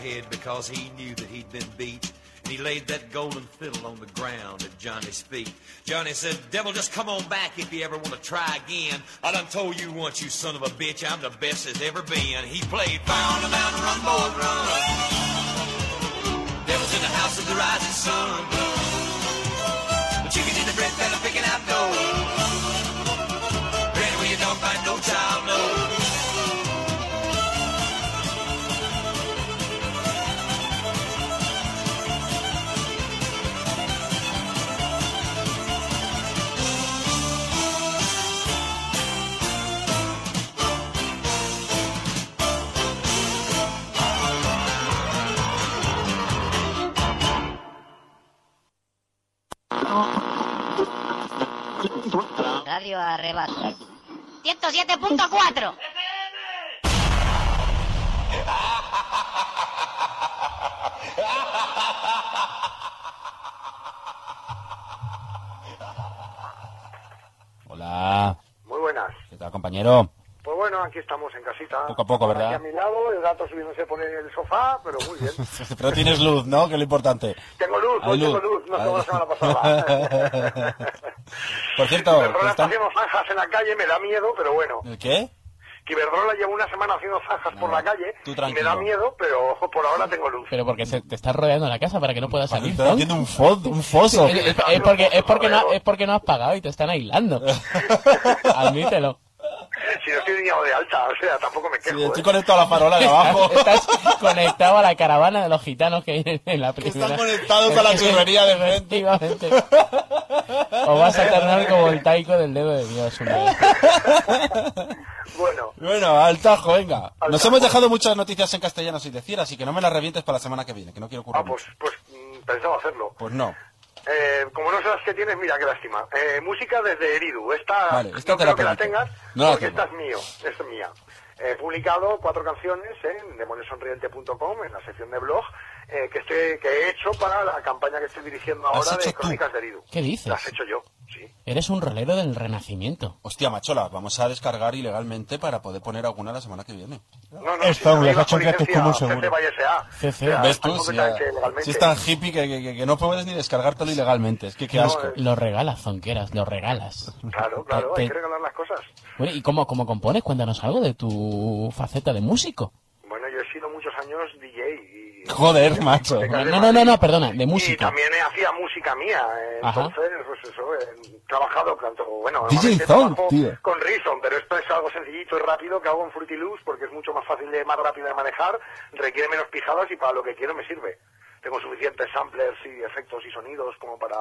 Head because he knew that he'd been beat. And he laid that golden fiddle on the ground at Johnny's feet. Johnny said, Devil, just come on back if you ever want to try again. I done told you once, you son of a bitch, I'm the best there's ever been. He played on the Mountain, Run, Boys, Run. Devil's in the house of the rising sun. Radio Arrebato. 107.4. Hola. Muy buenas. ¿Qué tal, compañero? Bueno, aquí estamos en casita. Poco a poco, ¿verdad? Aquí a mi lado, el gato subiéndose por el sofá, pero muy bien. Pero tienes luz, ¿no? Que es lo importante. Tengo luz, hoy tengo luz. luz, no como la semana pasada. Por cierto, Iberdrola está ¿están- haciendo zanjas en la calle, me da miedo, pero bueno. ¿el qué? Que Iberdrola lleva una semana haciendo zanjas por la calle tú y me da miedo, pero por ahora tengo luz. Pero porque se, te estás rodeando la casa para que no puedas salir. Estás ¿no? haciendo un, fo- un foso. Es, es- es porque, es, porque no, es porque no has pagado y te están aislando. Admítelo. Si no estoy ni de alta, o sea, tampoco me quejo. Sí, estoy ¿eh? conectado a la farola de abajo. Estás conectado a la caravana de los gitanos que hay en la primera. Están conectados a la churrería de frente. Efectivamente. O vas a terminar como el taico del dedo de Dios. Bueno, Bueno, al tajo, venga. Al Nos tajo. hemos dejado muchas noticias en castellano sin decir, así que no me las revientes para la semana que viene, que no quiero ocurrir. ah, pues, pues mm, pensaba hacerlo. Pues no. Eh, como no las que tienes, mira qué lástima. Eh, música desde Eridu. Esta, Vale, esta no te la que la tengas, No porque esta es mío, es mía. He publicado cuatro canciones en demoniosonriente.com, en la sección de blog, eh, que, estoy, que he hecho para la campaña que estoy dirigiendo ¿Has ahora de? Crónicas de Eridu. ¿Qué dices? Las he hecho yo. Eres un rolero del renacimiento. Hostia, machola, vamos a descargar ilegalmente para poder poner alguna la semana que viene. No, no, Esto, si les no licencia Commons CC seguro. CC. ¿Ves tú? Si, legalmente. si es tan hippie que, que- que- que no puedes ni descargártelo ilegalmente. Es que qué No, asco. eh. Lo regalas, zonqueras, lo regalas. Claro, claro, Te- hay que regalar las cosas. Bueno, ¿y cómo, cómo compones? Cuéntanos algo de tu faceta de músico. Bueno, yo he sido muchos años DJ. Joder, macho. No, no, no, no, perdona, de Y música. también eh, hacía música mía, eh, Ajá. entonces, pues eso, he trabajado tanto, bueno, DJ Zone, trabajo tío. con Reason, pero esto es algo sencillito y rápido que hago en Fruity Loops porque es mucho más fácil de, más rápido de manejar, requiere menos pijadas y para lo que quiero me sirve. Tengo suficientes samplers y efectos y sonidos como para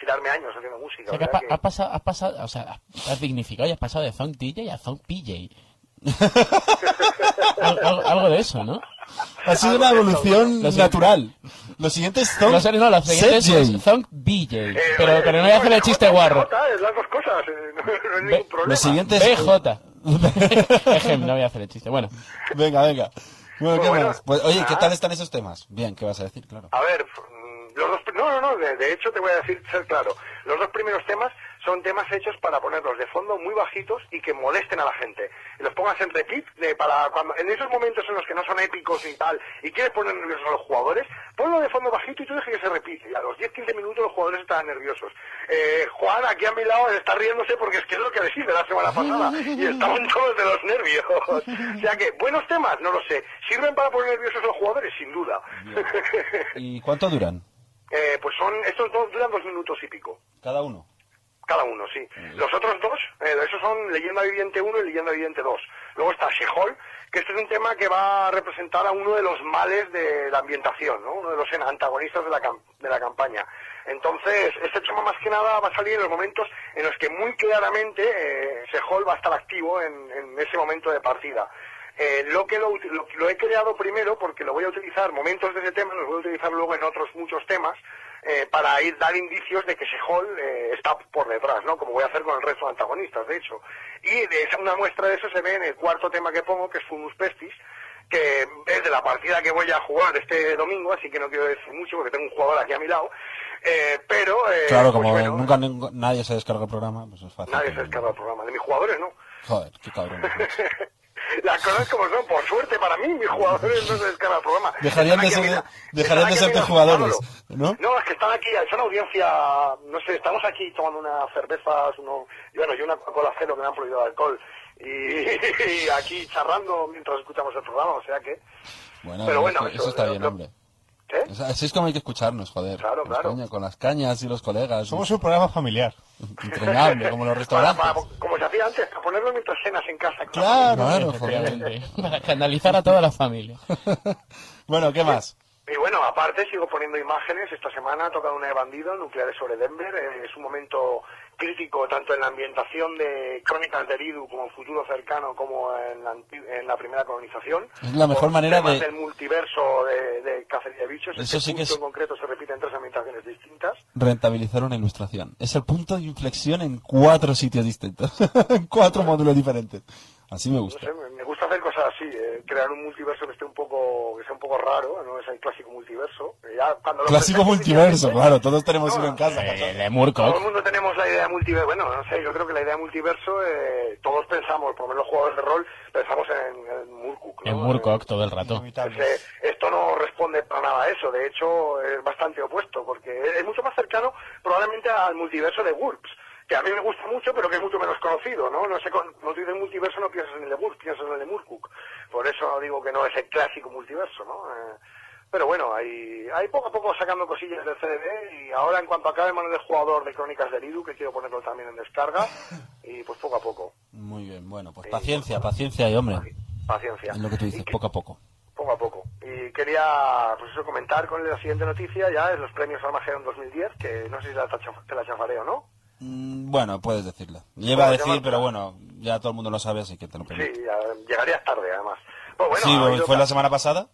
tirarme años haciendo música. O sea, que o has, sea pa- que- has pasado, has pasado, o sea, has dignificado y has pasado de Zone DJ a Zone PJ. Al- algo, algo de eso, ¿no? Ha sido una evolución Los- natural. Los siguientes son No sé, no, los siguientes J. Zone BJ. Eh, Pero, eh, pero no voy a hacer el chiste guarro. Es las dos cosas, eh, no, no hay ningún problema. Los siguientes... BJ. Ejem, no voy a hacer el chiste. Bueno, Venga, venga. Bueno, ¿qué Bueno, más? Pues, oye, ¿qué tal están esos temas? Bien, ¿qué vas a decir? Claro. A ver, mm, los dos, no, no, no, de, de hecho te voy a decir, ser claro, los dos primeros temas son temas hechos para ponerlos de fondo muy bajitos y que molesten a la gente. Y los pongas en repeat de, para cuando, en esos momentos en los que no son épicos y tal, y quieres poner nerviosos a los jugadores, ponlo de fondo bajito y tú dejes que se repite. Y a los 10-15 minutos los jugadores están nerviosos. Eh, Juan, aquí a mi lado, está riéndose porque es que es lo que le sirve la semana pasada. Y estaban todos de los nervios. O sea que, buenos temas, no lo sé. ¿Sirven para poner nerviosos a los jugadores? Sin duda. ¿Y cuánto duran? Eh, pues son, estos dos duran dos minutos y pico. Cada uno. Cada uno, sí. Los otros dos, eh, esos son Leyenda Viviente 1 y Leyenda Viviente 2. Luego está Shehol, que este es un tema que va a representar a uno de los males de la ambientación, ¿no? Uno de los antagonistas de la, de la campaña. Entonces, este tema más que nada va a salir en los momentos en los que muy claramente eh, Shehol va a estar activo en, en ese momento de partida. Eh, lo que lo, lo- lo he creado primero porque lo voy a utilizar, momentos de ese tema, los voy a utilizar luego en otros muchos temas, eh, para ir dar indicios de que Shehol eh, está por detrás, ¿no? Como voy a hacer con el resto de antagonistas, de hecho. Y de esa, una muestra de eso se ve en el cuarto tema que pongo, que es Fumus Pestis, que es de la partida que voy a jugar este domingo, así que no quiero decir mucho porque tengo un jugador aquí a mi lado. Eh, pero, eh, Claro, pues como bueno, nunca nadie se descarga el programa, pues es fácil. nadie se descarga el programa. De mis jugadores no. Joder, qué cabrón. Las cosas como son, por suerte para mí, mis jugadores no se descargan el programa. Dejarían de ser, dejarían de ser tus jugadores, ¿no? No, es que están aquí, son audiencia, no sé, estamos aquí tomando unas cervezas, uno, y bueno, y una Coca-Cola cero que me han prohibido el alcohol, y, y aquí charrando mientras escuchamos el programa, o sea que... Bueno, Pero bueno, eso, eso- eso está lo- bien, lo- ¿Eh? Es- Así es como hay que escucharnos, joder. Claro, Con claro. con las cañas y los colegas. Somos un programa familiar. Entrañable, como los Para- restaurantes. para- como se hacía antes, para ponerlo mientras cenas en casa. Claro, claro, joder. Para escandalizar a toda la familia. Bueno, ¿qué más? Y bueno, aparte sigo poniendo imágenes. Esta semana ha tocado una de bandido, nucleares sobre Denver. Es un momento crítico tanto en la ambientación de Crónicas de Eridu como en futuro cercano como en la, en la primera colonización. Es la mejor manera de- del multiverso de, de cacería de bichos. Eso este sí que es- en concreto se repite en tres ambientaciones distintas. Rentabilizar una ilustración. Es el punto de inflexión en cuatro sitios distintos. en cuatro módulos diferentes. Así me No gusta. sé, me- me gusta hacer cosas así, eh, crear un multiverso que esté un poco, que sea un poco raro, no es el clásico multiverso. Eh, Ya cuando lo Clásico multiverso, claro. Todos tenemos No, uno en casa. Eh, de Todo el mundo tenemos la idea de multiverso. Bueno, no sé, yo creo que la idea de multiverso, eh, todos pensamos, por lo menos los jugadores de rol, pensamos en, en todo el rato. Esto no responde para nada a eso, de hecho es bastante opuesto, porque es mucho más cercano probablemente al multiverso de GURPS, que a mí me gusta mucho, pero que es mucho menos conocido, ¿no? No sé, cuando tú dices multiverso no piensas en el de piensas en el de. Por eso digo que no es el clásico multiverso, ¿no? Eh, pero bueno, hay, hay poco a poco sacando cosillas del CDB y ahora en cuanto acabe manual de jugador de Crónicas de Lidu, que quiero ponerlo también en descarga, y pues poco a poco, Muy bien, bueno, pues paciencia, paciencia y hombre. paciencia. Es lo que tú dices, poco a poco. poco a poco. Y quería, pues eso, comentar con la siguiente noticia, ya es los premios Armageddon 2010, que no sé si la te la chafaré o no. Mm, Bueno, puedes decirla. Lleva a decir, pero bueno, ya todo el mundo lo sabe, así que te lo Sí, permito. ya llegarías tarde, además. Pues bueno, sí, habido- fue la semana pasada.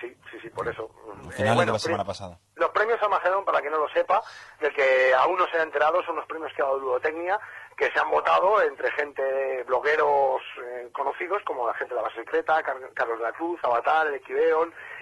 Sí, sí, sí, por eso. Eh, bueno, de la semana pasada. Los premios Armageddon, para quien no lo sepa, del que aún no se ha enterado, son los premios que ha dado Ludotecnia, que se han votado entre gente, blogueros eh, conocidos, como la gente de la base secreta, Car- Carlos de la Cruz, Avatar, el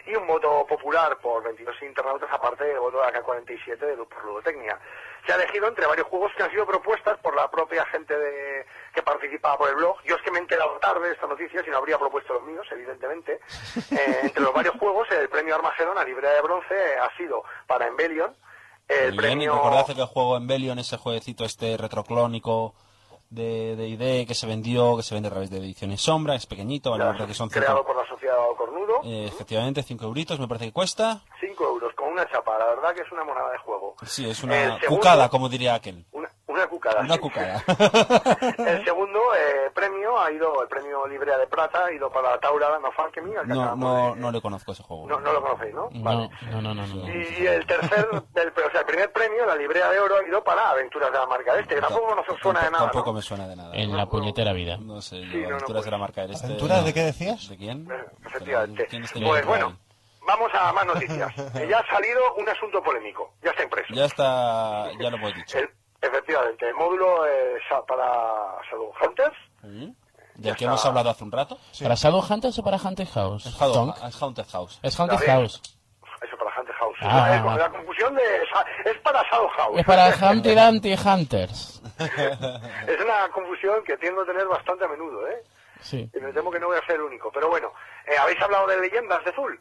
y un voto popular por 22 internautas, aparte del voto de la K47 de, por Ludotecnia. Se ha elegido entre varios juegos que han sido propuestas por la propia gente de, que participaba por el blog. Yo es que me he enterado tarde de esta noticia, si no habría propuesto los míos, evidentemente. Eh, entre los varios juegos, el premio Armageddon a librea de bronce ha sido para Embellion, el y premio... recordad que el juego Embellion, ese jueguecito este retroclónico de, de ID que se vendió, que se vende a través de ediciones Sombra, es pequeñito, vale, parece que son creado cinco, por la sociedad Cornudo, eh, efectivamente 5 euritos, me parece que cuesta. 5 euros, con una chapa, la verdad que es una monada de juego. Sí, es una cucada, como diría aquel. Una cucada. Una sí. cucada. El segundo eh, premio ha ido, el premio Librea de Plata, ha ido para Taura No Alchemy, al que No, acabamos no, de- no le conozco ese juego. no, no lo conocéis, ¿no? Vale. No, no, no, no. no. Y, y el tercer, el, o sea, el primer premio, la librea de oro, ha ido para Aventuras de la Marca de Este, que tampoco nos suena de nada, Tampoco ¿no? me suena de nada. En la puñetera vida. No sé, Sí, no, no, aventuras pues- de la marca del este. ¿Aventuras no. de qué decías? ¿De quién? Eh, Efectivamente. ¿Quién Pues en bueno, vamos a más noticias. Ya ha salido un asunto polémico, ya está impreso. Ya está, ya lo hemos dicho. El- efectivamente, el módulo sa- para Shadowhunters, ¿Mm? Del que hemos hablado hace un rato. ¿Para Shadowhunters o para Haunted House? Es es Haunted House. Es Haunted. House. eso para Hunter House. Ah, la confusión de... Es para Shadow House. Es para Humpty Dumpty Hunters. es una confusión que tiendo a tener bastante a menudo, ¿eh? Sí. Y me temo que no voy a ser el único. Pero bueno, eh, ¿habéis hablado de Leyendas de Zul?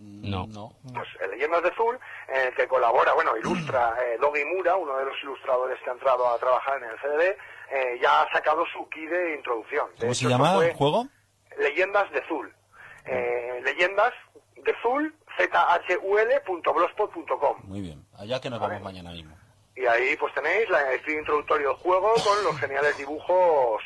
No. No. Pues el Leyendas de Zul, en el que colabora, bueno, ilustra eh, Dogi Mura, uno de los ilustradores que ha entrado a trabajar en el CDD, eh, ya ha sacado su key de introducción. De ¿Cómo hecho, se llama el juego? Leyendas de Zul. Eh, leyendas de Zul, zhul.blogspot.com. Muy bien. Allá que nos vamos mañana mismo. Y ahí pues tenéis la, el introductorio del juego con los geniales dibujos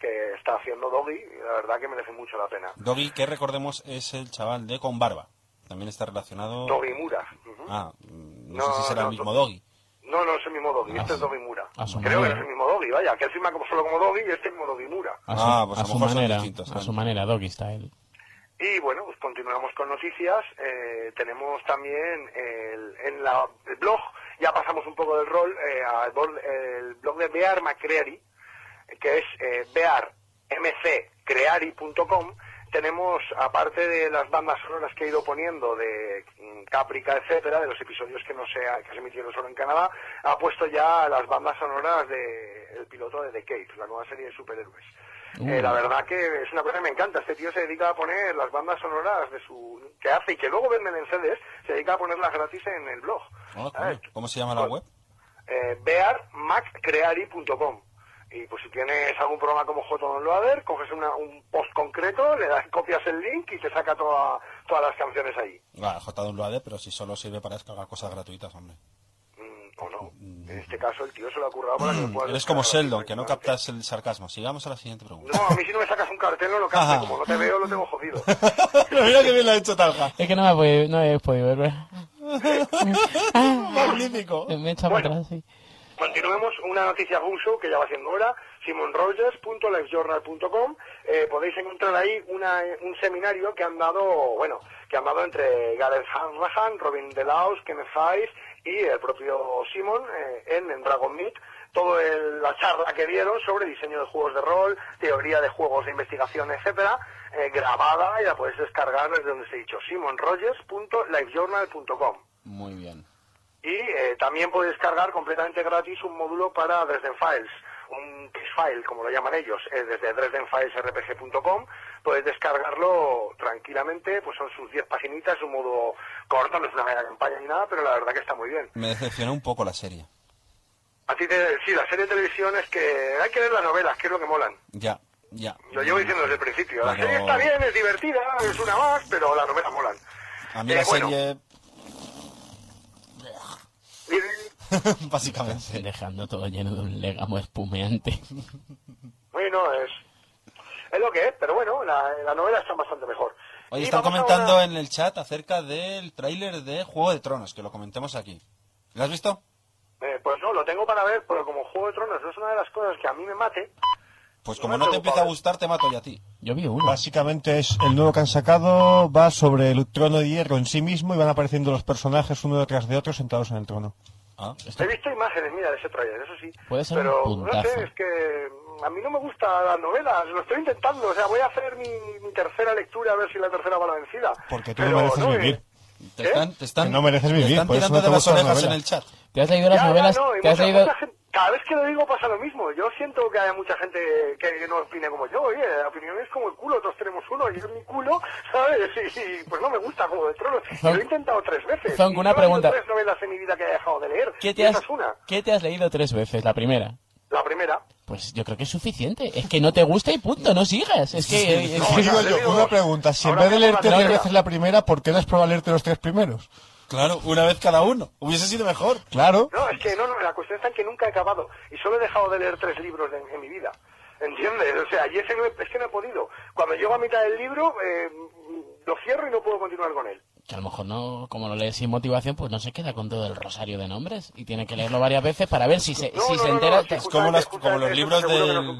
que está haciendo Doggy y la verdad que merece mucho la pena. Doggy, que recordemos, es el chaval de Con Barba. También está relacionado. Doggy Mura. Ujú. Ah, mm, no, No, sé si será no, el mismo no. Doggy. No, no es el mismo Doggy, A este es su- Doggy Mura. a su Creo que manera. es el mismo Doggy, vaya, que él firma como, solo como Doggy y este mismo Doggy Mura. A su, Ah, pues a a su manera. A su manera, Doggy Style. Y bueno, pues continuamos con noticias. Eh, tenemos también el, en la, el blog, ya pasamos un poco del rol, eh, al el blog de Bear McCreary, que es eh, bearmccreary.com. Tenemos, aparte de las bandas sonoras que he ido poniendo de Caprica, etcétera, de los episodios que no se, ha- que se emitieron solo en Canadá, ha puesto ya las bandas sonoras del piloto de The Cave, la nueva serie de superhéroes. Eh, la verdad que es una cosa que me encanta. Este tío se dedica a poner las bandas sonoras de su que hace y que luego venden en CDs, se dedica a ponerlas gratis en el blog. Coño. ¿Cómo se llama la web? Eh, bearmaccreary.com y pues si tienes algún programa como Downloader, coges una- un post concreto, le das, copias el link y te saca toda- todas las canciones ahí. Ah, JDownloader, pero si solo sirve para descargar cosas gratuitas, hombre. Mm, o no. En este caso el tío se lo ha currado para que lo puedas Eres como Sheldon, que no captas el sarcasmo. Sigamos a la siguiente pregunta. No, a mí si no me sacas un cartel no lo capto, Ajá. como no te veo lo tengo jodido. Pero mira que bien lo ha hecho Talja. Es que no me he podido, no he podido ver. ¿verdad? Magnífico. Me he echado Bueno. para atrás, sí. Continuemos, una noticia Gunso que ya va siendo hora, simonrogers.lifejournal.com eh, podéis encontrar ahí una, un seminario que han dado, bueno, que han dado entre Gareth Hanrahan, Robin Delaus, Kenneth Hayes y el propio Simon eh, en, Dragon Meet, toda la charla que dieron sobre diseño de juegos de rol, teoría de juegos de investigación, etcétera, eh, grabada y la podéis descargar desde donde se ha dicho, simonrogers.lifejournal.com. Muy bien. Y eh, también puedes descargar completamente gratis un módulo para Dresden Files, un case file, como lo llaman ellos, eh, desde dresdenfilesrpg.com. Puedes descargarlo tranquilamente, pues son sus 10 paginitas, un modo corto, no es una mega campaña ni nada, pero la verdad que está muy bien. Me decepcionó un poco la serie. A ti te, sí, la serie de televisión es que hay que ver las novelas, que es lo que molan. Ya, ya. Lo llevo diciendo desde el principio. La serie está bien, es divertida, es una más, pero las novelas molan. A mí Eh, la bueno. serie, Y- básicamente. Dejando todo lleno de un legamo espumeante. Bueno, es, es lo que es, pero bueno, la, la novela está bastante mejor. Oye, están comentando ahora- en el chat acerca del tráiler de Juego de Tronos, que lo comentemos aquí. ¿Lo has visto? Eh, pues no, lo tengo para ver, pero como Juego de Tronos no es una de las cosas que a mí me mate, Pues No como me no te empieza a ¿eh? gustar, te mato yo a ti. Yo vi uno. Básicamente es el nuevo que han sacado, va sobre el trono de hierro en sí mismo y van apareciendo los personajes uno detrás de otro sentados en el trono. Ah, he visto imágenes, mira, de ese trailer, eso sí. Puede ser pero un no sé, es que a mí no me gustan las novelas, lo estoy intentando, o sea, voy a hacer mi, mi tercera lectura a ver si la tercera va a la vencida. Porque tú Pero no mereces eh, vivir. Te ¿Eh? están, te están, Que no mereces te vivir, están por eso tirando no te de las orejas en el chat. ¿Te has leído las Ya, ya, novelas? no, ¿Te has mucha- leído? mucha gente- cada vez que lo digo pasa lo mismo. Yo siento que hay mucha gente que, no opine como yo. Oye, la opinión es como el culo, todos tenemos uno y es mi culo, ¿sabes? Y, y, pues no me gusta como de tronos. Lo he intentado tres veces. Zon, Y una pregunta. tres novelas en mi vida que he dejado de leer. ¿Qué te, has, es una. ¿Qué te has leído tres veces? La primera. La primera. Pues yo creo que es suficiente. Es que no te gusta y punto, no sigas. Es que... es No, que- ¿Qué digo le yo? Una pregunta, si en vez de leerte tres veces la primera, ¿por qué no has probado leerte los tres primeros? Claro, una vez cada uno. Hubiese sido mejor. Claro. No, es que no, no, la cuestión está en que nunca he acabado. Y solo he dejado de leer tres libros en, en mi vida. ¿Entiendes? O sea, y ese no es que no he podido. Cuando llego a mitad del libro, eh, lo cierro y no puedo continuar con él. que a lo mejor no, como lo lees sin motivación, pues no se queda con todo el rosario de nombres y tiene que leerlo varias veces para ver si se, No, si no, se no, entera. Es como, las- como los libros de.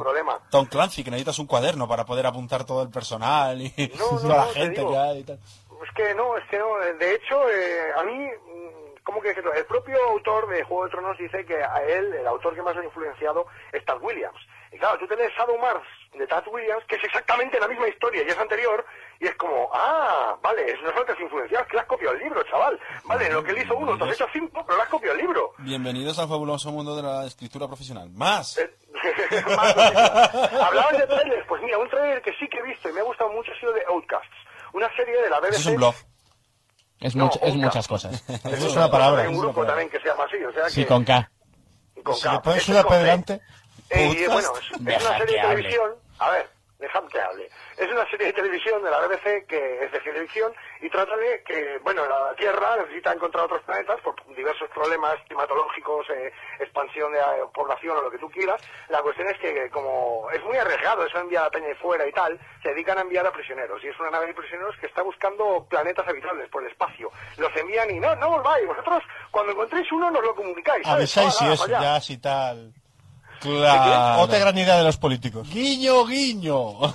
Tom Clancy, que necesitas un cuaderno para poder apuntar todo el personal y No, no, toda la gente digo. que hay y tal. Es que no, es que no. De hecho, eh, a mí, mm, ¿cómo que decirlo? El propio autor de Juego de Tronos dice que a él, el autor que más ha influenciado, es Tad Williams. Y claro, tú tienes Shadow Mars de Tad Williams, que es exactamente la misma historia y es anterior, y es como, ah, vale, no solo te has influenciado, es que le has copiado el libro, chaval. Vale, lo que él hizo uno, tú has hecho cinco, pero le has copiado el libro. Bienvenidos al fabuloso mundo de la escritura profesional. Más. Eh, Más. Hablabas de trailers, pues mira, un trailer que sí que he visto y me ha gustado mucho ha sido de Outcasts, una serie de la BBC. Eso es un blog. Es, No, much- es muchas cosas. Eso es una palabra. Hay un grupo también que se llama así, o sea Sí, que... con K. con Si K. le pones una es con P C. delante, Eh, bueno, es, es una serie de televisión. A ver, dejad que hable. Es una serie de televisión de la BBC que es de televisión y trata de que, bueno, la Tierra necesita encontrar otros planetas por diversos problemas climatológicos, eh, expansión de población o lo que tú quieras. La cuestión es que, como es muy arriesgado eso enviar a Peña de fuera y tal, se dedican a enviar a prisioneros. Y es una nave de prisioneros que está buscando planetas habitables por el espacio. Los envían y no, no volváis. Vosotros, cuando encontréis uno, nos lo comunicáis. avisáis y para allá. ya si tal. Claro. Otra gran idea de los políticos. Guiño, guiño.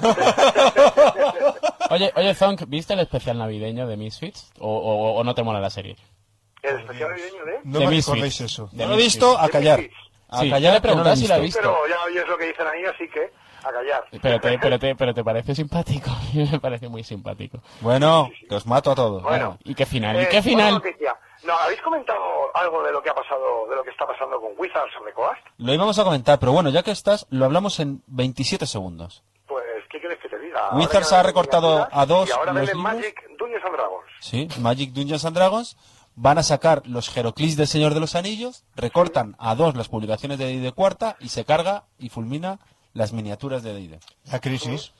Oye, oye, Zonk, ¿viste el especial navideño de Misfits? ¿O, o, o no te mola la serie? El especial navideño de... No De me recordéis eso. De No lo he visto, a callar. A Sí, callar, le que no lo he preguntaba si la visto. ha visto. Pero ya oyes lo que dicen ahí, así que a callar. Pero te, pero, te, pero te parece simpático. A mí me parece muy simpático. Bueno, que os mato a todos. Bueno. ¿Y qué final? ¿Y Eh, qué final? noticia. No, ¿habéis comentado algo de lo que ha pasado, de lo que está pasando con Wizards the Coast? Lo íbamos a comentar, pero bueno, ya que estás, lo hablamos en 27 segundos. Pues, ¿qué quieres que te diga? Wizards ha recortado a dos Y ahora los. Magic Dungeons and Dragons. Sí, Magic Dungeons and Dragons. Van a sacar los Heroclix del Señor de los Anillos, recortan a dos las publicaciones de D&D cuarta y se carga y fulmina las miniaturas de D&D. La crisis.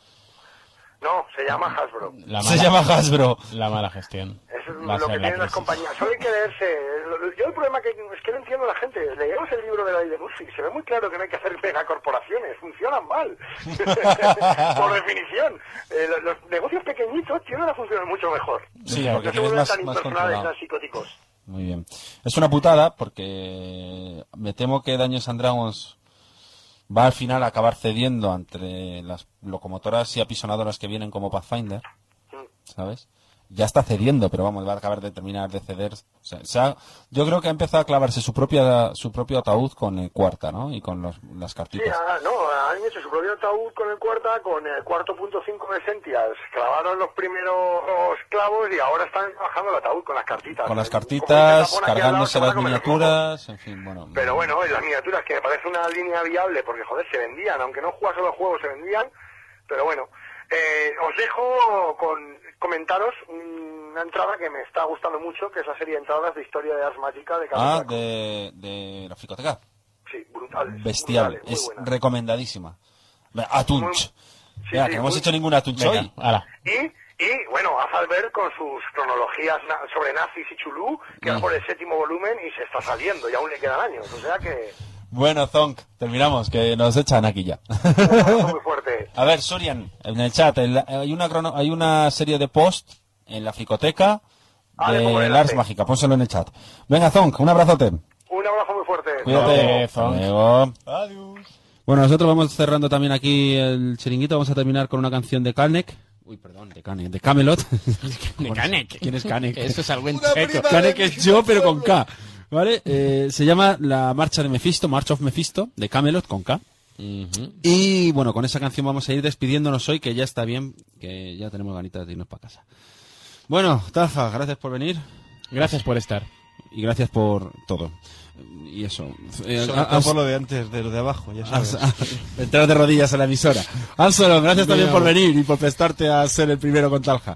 No, se llama Hasbro. La Se llama Hasbro. la mala gestión. Eso es Va lo que la tienen las compañías. Solo hay que leerse. Lo, yo el problema que es que no entiendo a la gente. Leemos el libro de la ley de Murphy. Se ve muy claro que no hay que hacer megacorporaciones. Funcionan mal. Por definición. Eh, los, los negocios pequeñitos tienen a funcionar mucho mejor. Sí, porque se vuelven más- tan más impersonales, tan psicóticos. Muy bien. Es una putada porque me temo que Daños and Dragons va al final a acabar cediendo entre las locomotoras y apisonadoras que vienen como Pathfinder, ¿sabes? Ya está cediendo, pero vamos, va a acabar de terminar de ceder. O sea, se ha- yo creo que ha empezado a clavarse su propia su propio ataúd con el cuarta, ¿no? Y con los- las Sí, cartitas. ah, no, han hecho su propio ataúd con el cuarta, con el cuarto punto cinco de Sentias. Clavaron los primeros clavos y ahora están trabajando el ataúd con las cartitas. Con las cartitas, lado cargándose las miniaturas, en fin, bueno. Pero bueno, en las miniaturas, que me parece una línea viable, porque joder, se vendían, aunque no jugase los juegos, se vendían. Pero bueno, eh, os dejo con comentaros una entrada que me está gustando mucho, que es la serie de entradas de historia de Ars Magica de Carlos Ah, de, de la fricoteca. Sí, brutales. Bestial, brutales, es recomendadísima. Atunch. Sí, que no hemos hecho ningún Atunch Venga, hoy. Y, y bueno, haz al ver con sus cronologías na- sobre nazis y chulú, que va Mm. por el séptimo volumen y se está saliendo, y aún le quedan años. O sea que, Bueno, Zonk, terminamos, que nos echan aquí ya. muy fuerte. A ver, Surian, en el chat, en la- hay una crono- hay una serie de post en la fricoteca Ah, de el Lars. Mágica, pónselo en el chat. Venga, Zonk, un abrazote. Un abrazo muy fuerte. Cuídate. Zonk. Adiós. Bueno, nosotros vamos cerrando también aquí el chiringuito. Vamos a terminar con una canción de Kanek. Uy, perdón, de Kanek, de Camelot. De Kanek. ¿Quién es Kanek? Eso es algo en checo. de es yo, pero con. K. ¿Vale? Eh, se llama La Marcha de Mephisto, March of Mephisto, de Camelot, con K. Y bueno, con esa canción vamos a ir despidiéndonos hoy, que ya está bien, que ya tenemos ganitas de irnos para casa. Bueno, Tafa, gracias por venir Gracias por estar. y gracias por todo. Y eso. Eh, Sobre todo por lo de antes, de lo de abajo, ya sabes. entrar de rodillas a la emisora. Anselmo, gracias también Mira, por venir y por prestarte a ser el primero con Talja.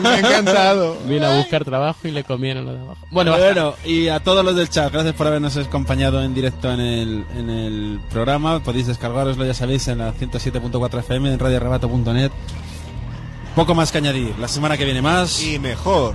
Me ha encantado. Vino a buscar trabajo y le comieron lo de abajo. Bueno, Bueno, basta. y a todos los del chat, gracias por habernos acompañado en directo en el, en el programa. Podéis descargaroslo, ya sabéis, en la 107.4 FM, en radioarrebato.net. Poco más que añadir. La semana que viene más. Y mejor.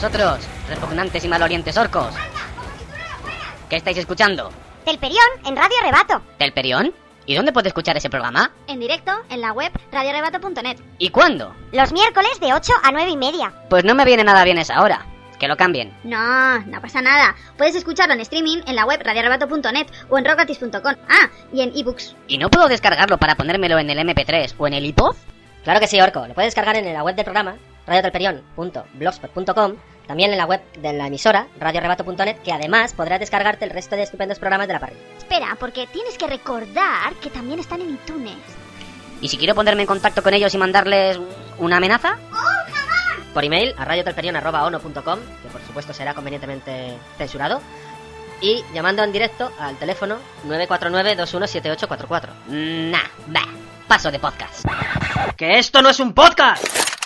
Vosotros, repugnantes y malorientes orcos. ¿Qué estáis escuchando? Telperión en Radio Rebato. ¿Telperión? ¿Y dónde puedo escuchar ese programa? En directo en la web radiorebato.net. ¿Y cuándo? Los miércoles de 8 a 9 y media. Pues no me viene nada bien esa hora. Que lo cambien. No, no pasa nada. Puedes escucharlo en streaming en la web radiorebato.net o en rockgatis.com. Ah, y en ebooks. ¿Y no puedo descargarlo para ponérmelo en el MP3 o en el iPod? Claro que sí, Orco. Lo puedes descargar en la web del programa, radiotelperion.blogspot.com, también en la web de la emisora, radiorebato.net, que además podrás descargarte el resto de estupendos programas de la parrilla. Espera, porque tienes que recordar que también están en iTunes. ¿Y si quiero ponerme en contacto con ellos y mandarles una amenaza? Por email a radiotelperion.ono.com, que por supuesto será convenientemente censurado, y llamando en directo al teléfono 949-217844. Nah, bah, paso de podcast. ¡Que esto no es un podcast!